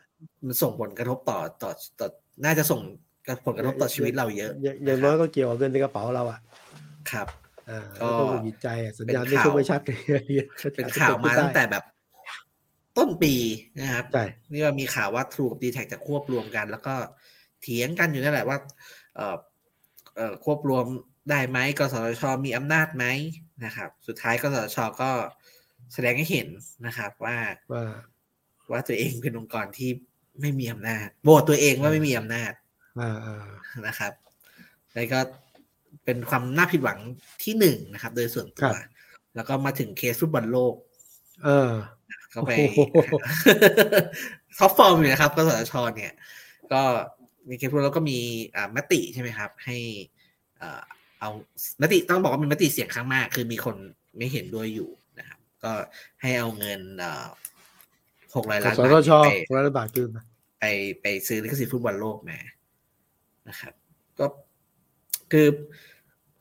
Speaker 2: มันส่งผลกระทบต่อต่อต่อน่าจะส่งผลกระทบต่อชีวิตเราเยอะ
Speaker 3: ย่างอย่างน้อยก็เกี่ยวกับเงินในกระเป๋าเราอะ
Speaker 2: ครับ
Speaker 3: อ่า
Speaker 2: ก็
Speaker 3: ก็ต้องหงุดหงิดใจอะสัญญาณ
Speaker 2: เป็น
Speaker 3: ไม่
Speaker 2: ข่าว
Speaker 3: ชุ่มไม่ชัดเลย
Speaker 2: เป็นข่าวมาตั้งแต่แบบต้นปีนะครับ
Speaker 3: ใช่
Speaker 2: นี่ว่ามีข่าวว่า True กับ d t แทจะควบรวมกัน แล้วก็ เถียงกันอยู่นั่นแหละว่าเอ่อเอ่อควบรวมได้ไหมกสทชมีอำนาจไหมนะครับ สุดท้ายกสทชก็แสดงให้เห็นนะครับว่า
Speaker 3: ว่า
Speaker 2: ว่าตัวเองเป็นองค์กรที่ไม่มีอำนาจโหวตตัวเองว่าไม่มีอำนาจ
Speaker 3: อ่าอ่า
Speaker 2: นะครับ แล้วก็เป็นความน่าผิดหวังที่หนึ่งนะครับ โดยส่วนตัว แล้วก็มาถึงเคสฟุตบอลโลก
Speaker 3: เออ
Speaker 2: ก็ไป
Speaker 3: โอ้โห
Speaker 2: top form อยู่นะครับกสทชเนี่ย ก็ มีเคสฟุตบอลโลกก็มีอ่ามติใช่ไหมครับ ให้อ่าเอามติต้องบอกว่าเป็นมติเสียงข้างมาก คือมีคนไม่เห็นด้วยอยู่นะครับ ก็ให้เอาเงินหกร้อยล้านบา
Speaker 3: ทกส
Speaker 2: ท
Speaker 3: ช
Speaker 2: ไป
Speaker 3: รัฐบาลคืนมา
Speaker 2: ไปไปซื้อลิขสิทธิ์ฟุตบอลโลกมานะครับ ก็คือ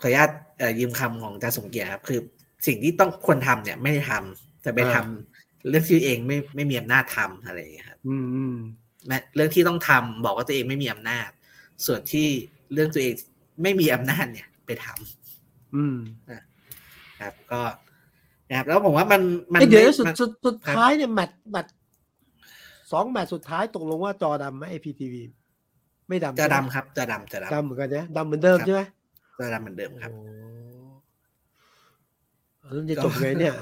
Speaker 2: ขออนุญาตเอ่อยืมคำของอาจารย์สมเกียรติครับ คือสิ่งที่ต้องควรทำเนี่ย ไม่ได้ทำแต่ไปทำเรื่องที่ตัวเองไม่ไม่มีอำนาจทำอะไรอย่างเงี้ยครับ
Speaker 3: อืมอืม
Speaker 2: แม้ เรื่องที่ต้องทำบอกว่าตัวเองไม่มีอำนาจ ส่วนที่เรื่องตัวเองไม่มีอำนาจเนี่ย ไปทำ
Speaker 3: อืม
Speaker 2: ครับก็นะครับแล้วผมว่ามันมัน
Speaker 3: เอ้ยเดี๋ยว
Speaker 2: ไม่
Speaker 3: สุด
Speaker 2: มัน
Speaker 3: สุดสุด
Speaker 2: ครับ
Speaker 3: ท้ายเนี่ยแมตช์แมตช์สองแมตช์สุดท้ายตกลงว่าจอดำไหมไอพีทีวีไม่ดำ
Speaker 2: จะ
Speaker 3: ใช่ไหม
Speaker 2: ดำครับ จะดำจะดำ
Speaker 3: ดำเหมือนกันเนี่ยดำเหมือนเดิม
Speaker 2: ครับ
Speaker 3: ใช่ไหม
Speaker 2: จะดำเหมือนเดิมครับ
Speaker 3: โอ้แล้วมันจะจบไงเนี่ย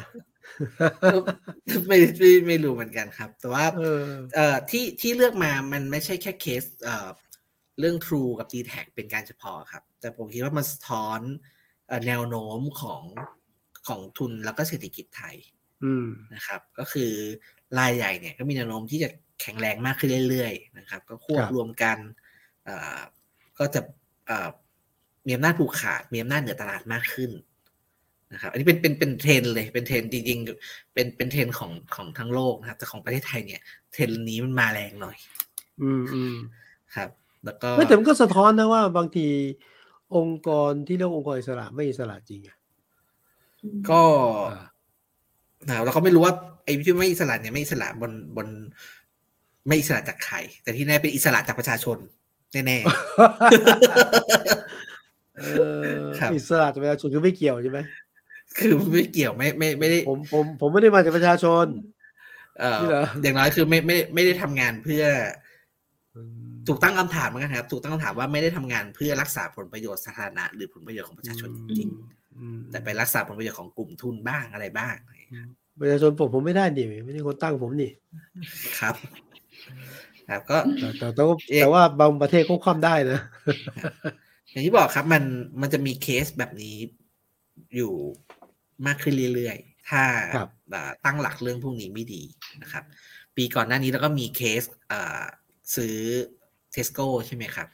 Speaker 2: ไม่ไม่ไม่รู้เหมือนกันครับ แต่ว่า
Speaker 3: เออ
Speaker 2: เอ่อที่ที่เลือกมามันไม่ใช่แค่เคสเอ่อเรื่อง True กับ d t แทเป็นการเฉพาะครับ แต่ผมคิดว่ามันสะท้อนเอ่อแนวโน้มของของทุนแล้วก็เศรษฐกิจไทย
Speaker 3: อืม
Speaker 2: นะครับ ก็คือรายใหญ่เนี่ยก็มีแนวโน้มที่จะแข็งแรงมากขึ้นเรื่อยๆนะครับ ก็คว
Speaker 3: บ
Speaker 2: รวมกันครับเอ่อก็จะเอ่อมีอำนาจผูกขาดมีอำนาจเหนือตลาดมากขึ้น นะครับ อันนี้เป็นเป็นเป็นเทรนด์เลย เป็นเทรนด์จริงๆ เป็นเป็นเทรนด์ของของทั้งโลกนะครับ แต่ของประเทศไทยเนี่ย เทรนด์นี้มันมาแรงหน่อย
Speaker 3: อืมอืม
Speaker 2: ครับ แล้วก็
Speaker 3: ไม่แต่มันก็สะท้อนนะว่าบางทีองค์กรที่เรียกว่าองค์กรอิสระไม่อิสระจริงอะ
Speaker 2: ก็
Speaker 3: อ่า
Speaker 2: นะเราก็ไม่รู้ว่าไอ้ที่ไม่อิสระเนี่ยไม่อิสระบนบน ไม่อิสระจากใคร แต่ที่แน่เป็นอิสระจากประชาชนแน่
Speaker 3: เออ
Speaker 2: ครับ
Speaker 3: อิสระจากประชาชนคือไม่เกี่ยวใช่ไหม
Speaker 2: ๆ คือไม่เกี่ยวไม่ไม่ไม่ได้
Speaker 3: ผมผมผมไม่ได้มาจากประชาชน
Speaker 2: เอ่อ
Speaker 3: นี่เหรอ
Speaker 2: อย่างน้อยคือไม่ไม่ไม่ได้ทำงานเพื่อ
Speaker 3: อืม
Speaker 2: ถูกตั้งคำถามเหมือนกันครับ ถูกตั้งคำถามว่าไม่ได้ทำงานเพื่อรักษาผลประโยชน์สาธารณะหรือผลประโยชน์ของประชาชนจริง
Speaker 3: อืม
Speaker 2: ๆแต่ไปรักษาผลประโยชน์ของกลุ่มทุนบ้างอะไรบ้าง
Speaker 3: ประชาชนผมผมไม่ได้นี่ไม่ได้คนตั้งผมนี่
Speaker 2: ครับ ครับ ก็
Speaker 3: แต่แต่แต่ว่า
Speaker 2: เอ๊ะ
Speaker 3: แต่ว่าบางประเทศเขาคว่ำได้นะ
Speaker 2: อย่างที่บอกครับ มันมันจะมีเคสแบบนี้อยู่ มากขึ้นเรื่อยๆ ถ้า
Speaker 3: ครับ
Speaker 2: อ่าตั้งหลักเรื่องพวกนี้ไม่ดีนะครับ ปีก่อนหน้านี้แล้วก็มีเคสอ่าซื้อเทสโก้ใช่ไหมครับ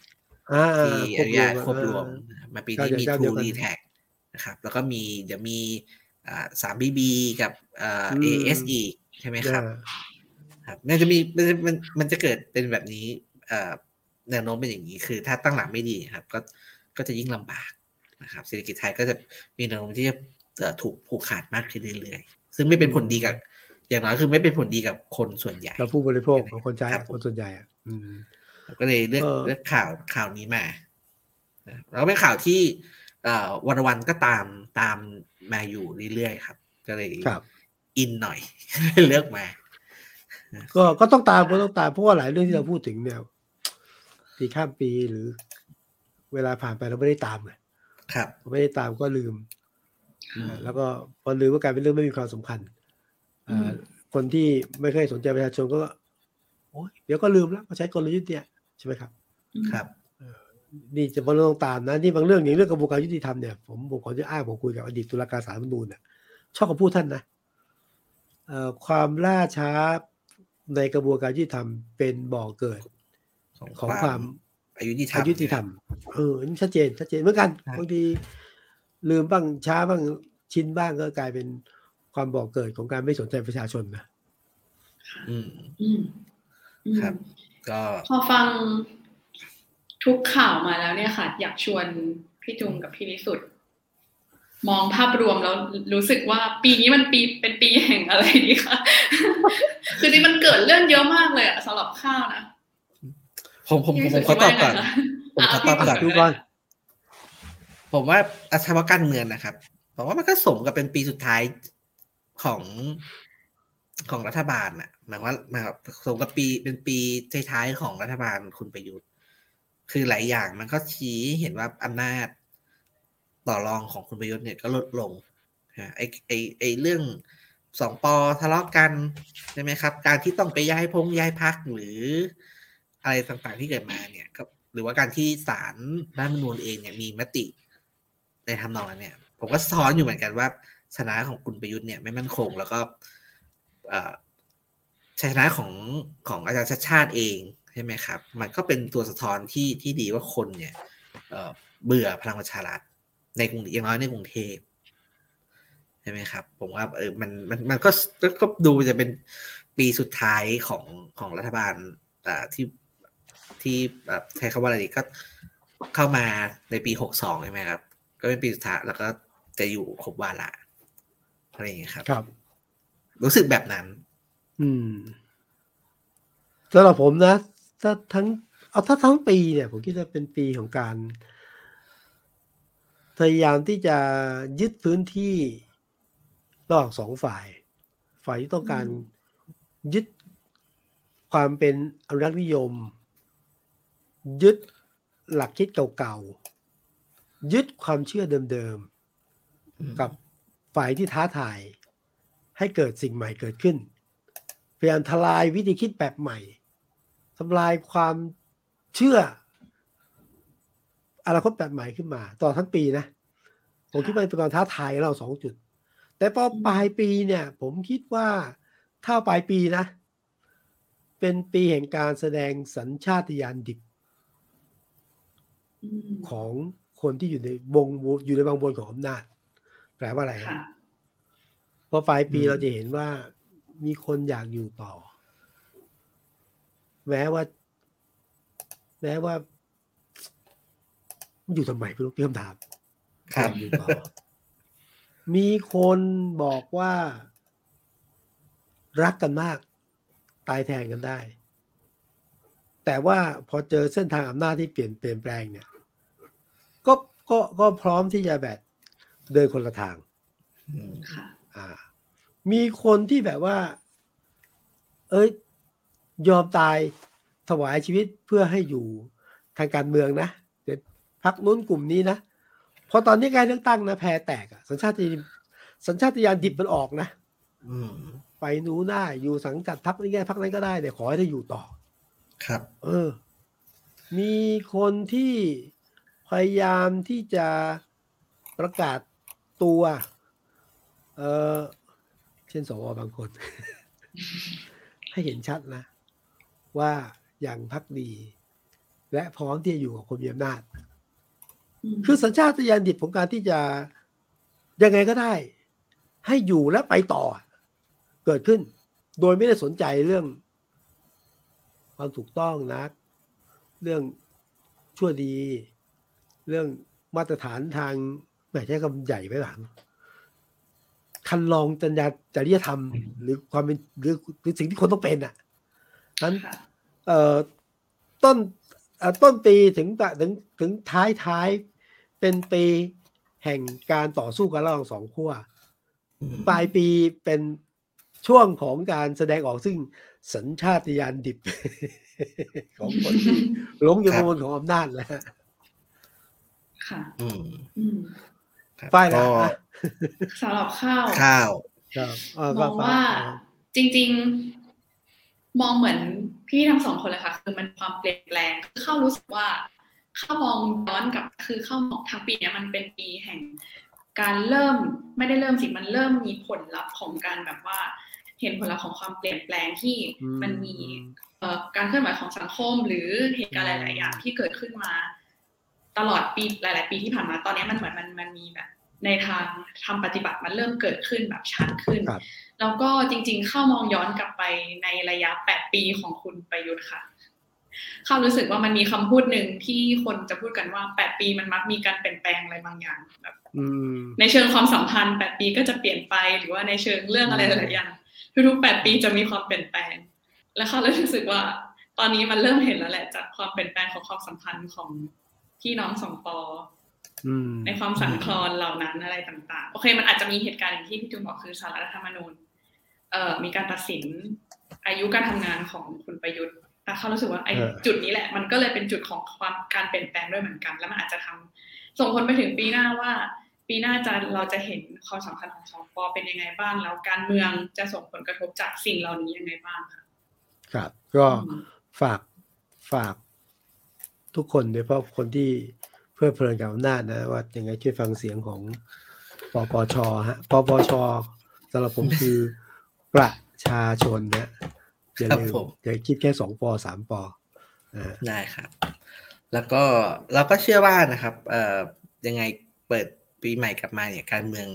Speaker 3: อ่า
Speaker 2: ที่อนุญาตควบรวม
Speaker 3: อ่า
Speaker 2: มาปีนี้มี
Speaker 3: เจ้า
Speaker 2: ท
Speaker 3: เดี
Speaker 2: รู
Speaker 3: ยวกัน
Speaker 2: ดีแท็นะครับ แล้วก็มีเดี๋ยวมีอ่าสามบีบีกับอ่า
Speaker 3: อืม
Speaker 2: เอสอีใช่ไหมครับ
Speaker 3: อ่า
Speaker 2: ครับมันจะมีมันจะมันมันจะเกิดเป็นแบบนี้เอ่อแนวโน้มเป็นอย่างนี้คือ ถ้าตั้งหลักไม่ดีครับ ก็ก็จะยิ่งลำบากนะครับเศรษฐกิจไทยก็จะมีแนวโน้มที่จะเอ่อ ถูกผูกขาดมากขึ้นเรื่อยๆ ซึ่งไม่เป็นผลดีกับ อย่างน้อยคือไม่เป็นผลดีกับคนส่วนใหญ่
Speaker 3: เราผู้บริโภคของคนใช้
Speaker 2: ครับผม
Speaker 3: คนส่วนใหญ่อะอืม
Speaker 2: ก็เลยเลือก
Speaker 3: เออ
Speaker 2: เลือกข่าวข่าวนี้มานะครับแล้วก็เป็นข่าวที่เอ่อวันวันๆก็ตามตามมาอยู่เรื่อยๆครับ ก็เลย
Speaker 3: ครับ
Speaker 2: อินหน่อยเลือกมา
Speaker 3: ก็ก็ต้องตามก็ต้องตามเพราะว่าหลายเรื่องที่เราพูดถึงเนี่ยจปีข้ามปีหรือ เวลาผ่านไปเราไม่ได้ตามไง
Speaker 2: ครับ
Speaker 3: ไม่ได้ตามก็ลืม
Speaker 2: อืม
Speaker 3: แล้วก็พอลืมก็กลายเป็นเรื่องไม่มีความสำคัญอ่าคนที่ไม่เคยสนใจประชาชนก็โอ๊ยเดี๋ยวก็ลืมแล้วก็ใช้กลยุทธ์เนี่ยใช่ไหมครับ
Speaker 2: ครับ
Speaker 3: นี่จะมาเรื่องตามนะนี่บางเรื่องอย่างเรื่องกระบวนการยุติธรรมเนี่ยผมผมขอจะอ้างผมคุยกับอดีตตุลาการศาลรัฐธรรมนูญเนี่ยชอบคำพูดท่านนะเอ่อความล่าช้าในกระบวนการยุติธรรมเป็นบ่อเกิดของความ
Speaker 2: อายุที่ธรรม
Speaker 3: อายุติธรรมเอออันนี้ชัดเจนชัดเจนเหมือนกัน
Speaker 2: ครับ
Speaker 3: บางที ลืมบ้างช้าบ้างชินบ้างก็กลายเป็นความบ่อเกิดของการไม่สนใจประชาชนนะ
Speaker 2: อืม
Speaker 1: อืมอืม
Speaker 2: ครับ ก็
Speaker 1: พอฟังทุกข่าวมาแล้วเนี่ยค่ะ อยากชวนพี่จุงกับพี่นิสุทธ์มองภาพรวมแล้วรู้สึกว่าปีนี้มันปีเป็นปีแห่งอะไรดีคะคือจริงมันเกิดเรื่องเยอะมากเลยอะสำหรับข้าวนะ
Speaker 2: ผมผม
Speaker 1: พี่
Speaker 2: ผ
Speaker 1: นิ
Speaker 2: ม
Speaker 1: สุท
Speaker 2: ขอ
Speaker 1: ธ์
Speaker 2: ตอบก่อน
Speaker 1: ว่าไงคะ
Speaker 2: ผมขอตอบก่อน
Speaker 3: ดูก่อน
Speaker 2: ผมว่าอาชญาการเมืองนะครับผมว่ามันก็สมกับเป็นปีสุดท้ายของของรัฐบาลน่ะหมายว่าหมายว่าสมกับปีเป็นปีท้ายๆของรัฐบาลคุณประยุทธ์ คือหลายอย่างมันก็ชี้เห็นว่าอำนาจต่อรองของคุณประยุทธ์เนี่ยก็ลดลงนะไอไอไอเรื่องสองปอทะเลาะกันใช่ไหมครับ การที่ต้องไปย้ายพงย้ายพักหรืออะไรต่างๆที่เกิดมาเนี่ยก็หรือว่าการที่ศาลรัฐมนูญเองเนี่ยมีมติ ในทำนองนั้นเนี่ย ผมก็สะท้อนอยู่เหมือนกันว่าชนะของคุณประยุทธ์เนี่ยไม่มั่นคง แล้วก็ชัยชนะของของอาจารย์ชาติชาติเองใช่ไหมครับ มันก็เป็นตัวสะท้อนที่ที่ดีว่าคนเนี่ยเอ่อเบื่อพลังประชารัฐในกรุงอย่างน้อยในกรุงเทพใช่ไหมครับ ผมว่าเออมันมันมันก็ก็ดูจะเป็นปีสุดท้ายของของรัฐบาลอ่าที่ที่แบบใช้คำว่าอะไรดีก็เข้ามาในปีหกสองใช่ไหมครับ ก็เป็นปีสุดท้ายแล้วก็จะอยู่ครบวาระอะไรอย่างเงี้ยครับ
Speaker 3: ครับ
Speaker 2: รู้สึกแบบนั้น
Speaker 3: อืมสำหรับผมนะ ถ้าทั้ง เอาถ้าทั้งปีเนี่ย ผมคิดว่าเป็นปีของการพยายามที่จะยึดพื้นที่ระหว่างสองฝ่าย ฝ่ายที่ต้องการยึดความเป็นอนุรักษ์นิยม ยึดหลักคิดเก่าๆ ยึดความเชื่อเดิมๆ กับฝ่ายที่ท้าทาย ให้เกิดสิ่งใหม่เกิดขึ้น พยายามทลายวิธีคิดแบบใหม่ทำลายความเชื่ออนาคตแบบใหม่ขึ้นมาตลอดทั้งปีนะผมคิดว่าเป็นการท้าทายเราสองจุด แต่พอปลายปีเนี่ย ผมคิดว่าถ้าปลายปีนะ เป็นปีแห่งการแสดงสัญชาตญาณดิบ
Speaker 1: อืม
Speaker 3: ของ คนที่อยู่ในวงอยู่ในบางบนของอำนาจแปลว่าอะไรฮะ
Speaker 1: ค่ะ
Speaker 3: พอปลายปี
Speaker 2: อืม
Speaker 3: เราจะเห็นว่ามีคนอยากอยู่ต่อ แม้ว่าแม้ว่า อยู่ทำไมไม่รู้เพื่อมถาม
Speaker 2: ครับ
Speaker 3: อยากอยู่ต่อมีคนบอกว่า รักกันมาก ตายแทนกันได้ แต่ว่าพอเจอเส้นทางอำนาจที่เปลี่ยนเปลี่ยนแปลงเนี่ย ก็ก็ก็พร้อมที่จะแบบเดินคนละทาง
Speaker 2: อืม
Speaker 1: ค่ะ
Speaker 3: อ่า มีคนที่แบบว่า เอ้ยยอมตายถวายชีวิตเพื่อให้อยู่ทางการเมืองนะเดี๋ยวพักนู้นกลุ่มนี้นะพอตอนนี้การเลือกตั้งนะแพ้แตกอะสัญชาติสัญชาตญาณดิบมันออกนะ
Speaker 2: อืม
Speaker 3: ไปหนูได้อยู่สังกัดพักนี้ไงพักนั้นก็ได้แต่ขอให้ได้อยู่ต่อ
Speaker 2: ครับ
Speaker 3: เออ มีคนที่ พยายามที่จะประกาศตัวเออเช่นสวบางคน ให้เห็นชัดนะ ว่าอย่างพักดี และพร้อมที่จะอยู่กับคนมีอำนาจ
Speaker 1: ม
Speaker 3: คือสัญชาตญาณดิบของการที่จะยังไงก็ได้ ให้อยู่และไปต่อ เกิดขึ้น โดยไม่ได้สนใจเรื่อง ความถูกต้องนะเรื่องชั่วดี เรื่องมาตรฐานทางแหมใช้คำใหญ่ไปหลังคันลองจริยาจริยธรรม หรือความเป็นหรือหรือสิ่งที่คนต้องเป็นอะนั้น
Speaker 1: ค่ะ
Speaker 3: เอ่อต้นเอ่อต้นปีถึงตะถึงถึงท้ายท้ายเป็นปีแห่งการต่อสู้กันระหว่างสองขั้ว
Speaker 2: อืม
Speaker 3: ปลายปีเป็นช่วงของการแสดงออกซึ่งสัญชาตญาณดิบ ของคนที่หลงอยู่
Speaker 2: ครับ
Speaker 3: บนของอำนาจแล้วฮะ
Speaker 1: ค่ะ
Speaker 2: อืม
Speaker 1: อืม
Speaker 2: ครับ
Speaker 3: ฝ้ายล่ะ
Speaker 2: ก็
Speaker 3: อะ
Speaker 1: สำหรับข้าว
Speaker 2: ข้าว
Speaker 3: ครับเออ
Speaker 1: มอง
Speaker 3: ฝ้
Speaker 1: ว่า
Speaker 3: ฝ้ย
Speaker 1: จริง ๆ มองเหมือนพี่ทั้งสองคนเลยค่ะ คือมันความเปลี่ยนแปลงคือเข้ารู้สึกว่าเข้ามองย้อนกลับคือเข้ามองทั้งปีเนี้ยมันเป็นปีแห่ง การเริ่มไม่ได้เริ่มสิมันเริ่มมีผลลัพธ์ของการแบบว่า เห็นผลลัพธ์ของความเปลี่ยนแปลงที่
Speaker 3: อื
Speaker 1: มันมีเอ่อการเคลื่อนไหวของสังคมหรือเหตุการณ์หลาย ๆ อย่างที่เกิดขึ้นมา ตลอดปีหลาย ๆ ปีที่ผ่านมาตอนนี้มันเหมือนมันมันมีแบบในทางทำปฏิบัติมันเริ่มเกิดขึ้นแบบชัดขึ้น
Speaker 3: ครับ
Speaker 1: แล้วก็จริง ๆ เข้ามองย้อนกลับไปในระยะ 8 ปีของคุณประยุทธ์ค่ะ เข้ารู้สึกว่ามันมีคำพูดหนึ่งที่คนจะพูดกันว่า 8 ปีมันมักมีการเปลี่ยนแปลงอะไรบางอย่างแบบ
Speaker 3: อืม
Speaker 1: ในเชิงความสัมพันธ์ 8 ปีก็จะเปลี่ยนไปหรือว่าในเชิงเรื่องอะไรหลายๆอย่างทุกๆ 8 ปีจะมีความเปลี่ยนแปลง และเขาเลยรู้สึกว่า ตอนนี้มันเริ่มเห็นแล้วแหละจากความเปลี่ยนแปลงของความสัมพันธ์ของ พี่น้องสองปอ
Speaker 3: อืม
Speaker 1: ในความสั่นคลอนเหล่านั้นอะไรต่าง ๆ โอเค มันอาจจะมีเหตุการณ์อย่างที่พี่จูนบอกคือสารรัฐธรรมนูญเอ่อมีการตัดสินอายุการทำงานของคุณประยุทธ์แต่เขารู้สึกว่าไอ้
Speaker 3: เออ
Speaker 1: จุดนี้แหละ มันก็เลยเป็นจุดของความการเปลี่ยนแปลงด้วยเหมือนกัน แล้วมันอาจจะทำส่งผลไปถึงปีหน้าว่า ปีหน้าจะเราจะเห็นความสำคัญของสองปอเป็นยังไงบ้าง แล้วการเมืองจะส่งผลกระทบจากสิ่งเหล่านี้ยังไงบ้างค่ะ
Speaker 3: ครับ ก็ฝากฝาก ทุกคนโดยเฉพาะคนที่เพลิดเพลินกับอำนาจนะ ว่ายังไงช่วยฟังเสียงของปปชฮะปปชสำหรับผมคือประชาชนนะอย่า
Speaker 2: ครับ
Speaker 3: ลืม
Speaker 2: ผม
Speaker 3: อย่าคิดแค่สองปสามปอ่า
Speaker 2: ได้ครับ แล้วก็เราก็เชื่อว่านะครับ เอ่อยังไงเปิดปีใหม่กลับมาเนี่ยการเมือง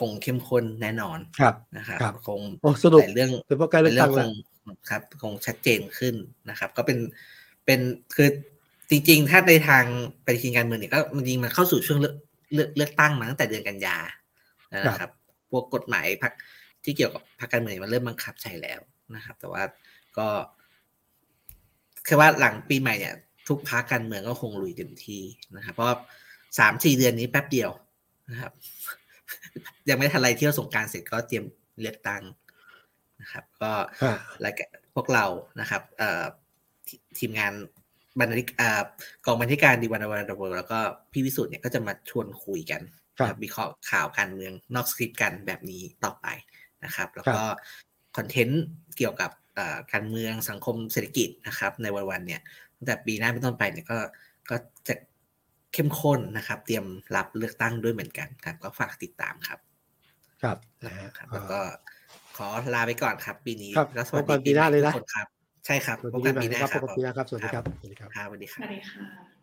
Speaker 2: คงเข้มข้นแน่นอน
Speaker 3: ครับ
Speaker 2: นะครับ
Speaker 3: ครับ
Speaker 2: คง
Speaker 3: โอ้สนุก
Speaker 2: หลายเรื่อง
Speaker 3: โดยเฉพาะการเลือกตั้ง
Speaker 2: ค
Speaker 3: แล้ว
Speaker 2: งครับ คงชัดเจนขึ้นนะครับ ก็เป็นเป็นคือ จริงๆ ถ้าในทางปฏิทินการเมืองเนี่ยก็จริงๆมันเข้าสู่ช่วงเลือกเลือกเลือกตั้งมาตั้งแต่เดือนกันยานะครับพวกกฎหมายพรรคที่เกี่ยวกับพรรคการเมืองมันเริ่มบังคับใช้แล้วนะครับ แต่ว่าก็คือว่าหลังปีใหม่เนี่ย ทุกพรรคการเมืองก็คงลุยเต็มที่นะครับ เพราะว่าสามสี่เดือนนี้แป๊บเดียวนะครับ ยังไม่ทันไรเที่ยวสงกรารเสร็จก็เตรียมเลือกตั้งนะครับ ก็
Speaker 3: ฮะ
Speaker 2: รายการพวกเรานะครับ เอ่อทีทีมงาน บรรณาธิกอ่ากองบรรณาธิการดีวันวันดเวิร์แล้วก็พี่วิสุทธ์เนี่ยก็จะมาชวนคุยกัน
Speaker 3: ครับ
Speaker 2: วิเคราะห์ข่าวการเมืองนอกสคริปต์กันแบบนี้ต่อไปนะครับ แล้วก็คอนเทนต์เกี่ยวกับการเมืองสังคมเศรษฐกิจนะครับ ในวันวันๆเนี่ยตั้งแต่ปีหน้าเป็นต้นไปเนี่ยก็ก็จะเข้มข้นนะครับ เตรียมรับเลือกตั้งด้วยเหมือนกันครับ ก็ฝากติดตามครับ
Speaker 3: ครับนะ
Speaker 2: ครับแล้วก็ขอลาไปก่อนครับ ปีนี้แล้วสวัสดี
Speaker 3: ปีหน้าเลยนะ
Speaker 2: ทุกคนครับ ใช่ครับ
Speaker 3: สวัส
Speaker 2: พบ
Speaker 3: ดี
Speaker 2: กัน
Speaker 3: ปี
Speaker 2: ปี
Speaker 3: ใหม่
Speaker 2: หน้า
Speaker 3: นะครับ
Speaker 2: ค
Speaker 3: พ
Speaker 2: รั
Speaker 3: บบกันปีหน้าครับ สวัสดีครับ สวัสดีครับ
Speaker 2: ครับสวัสดีค
Speaker 1: ส
Speaker 2: รับ
Speaker 1: วัสดีค่ะ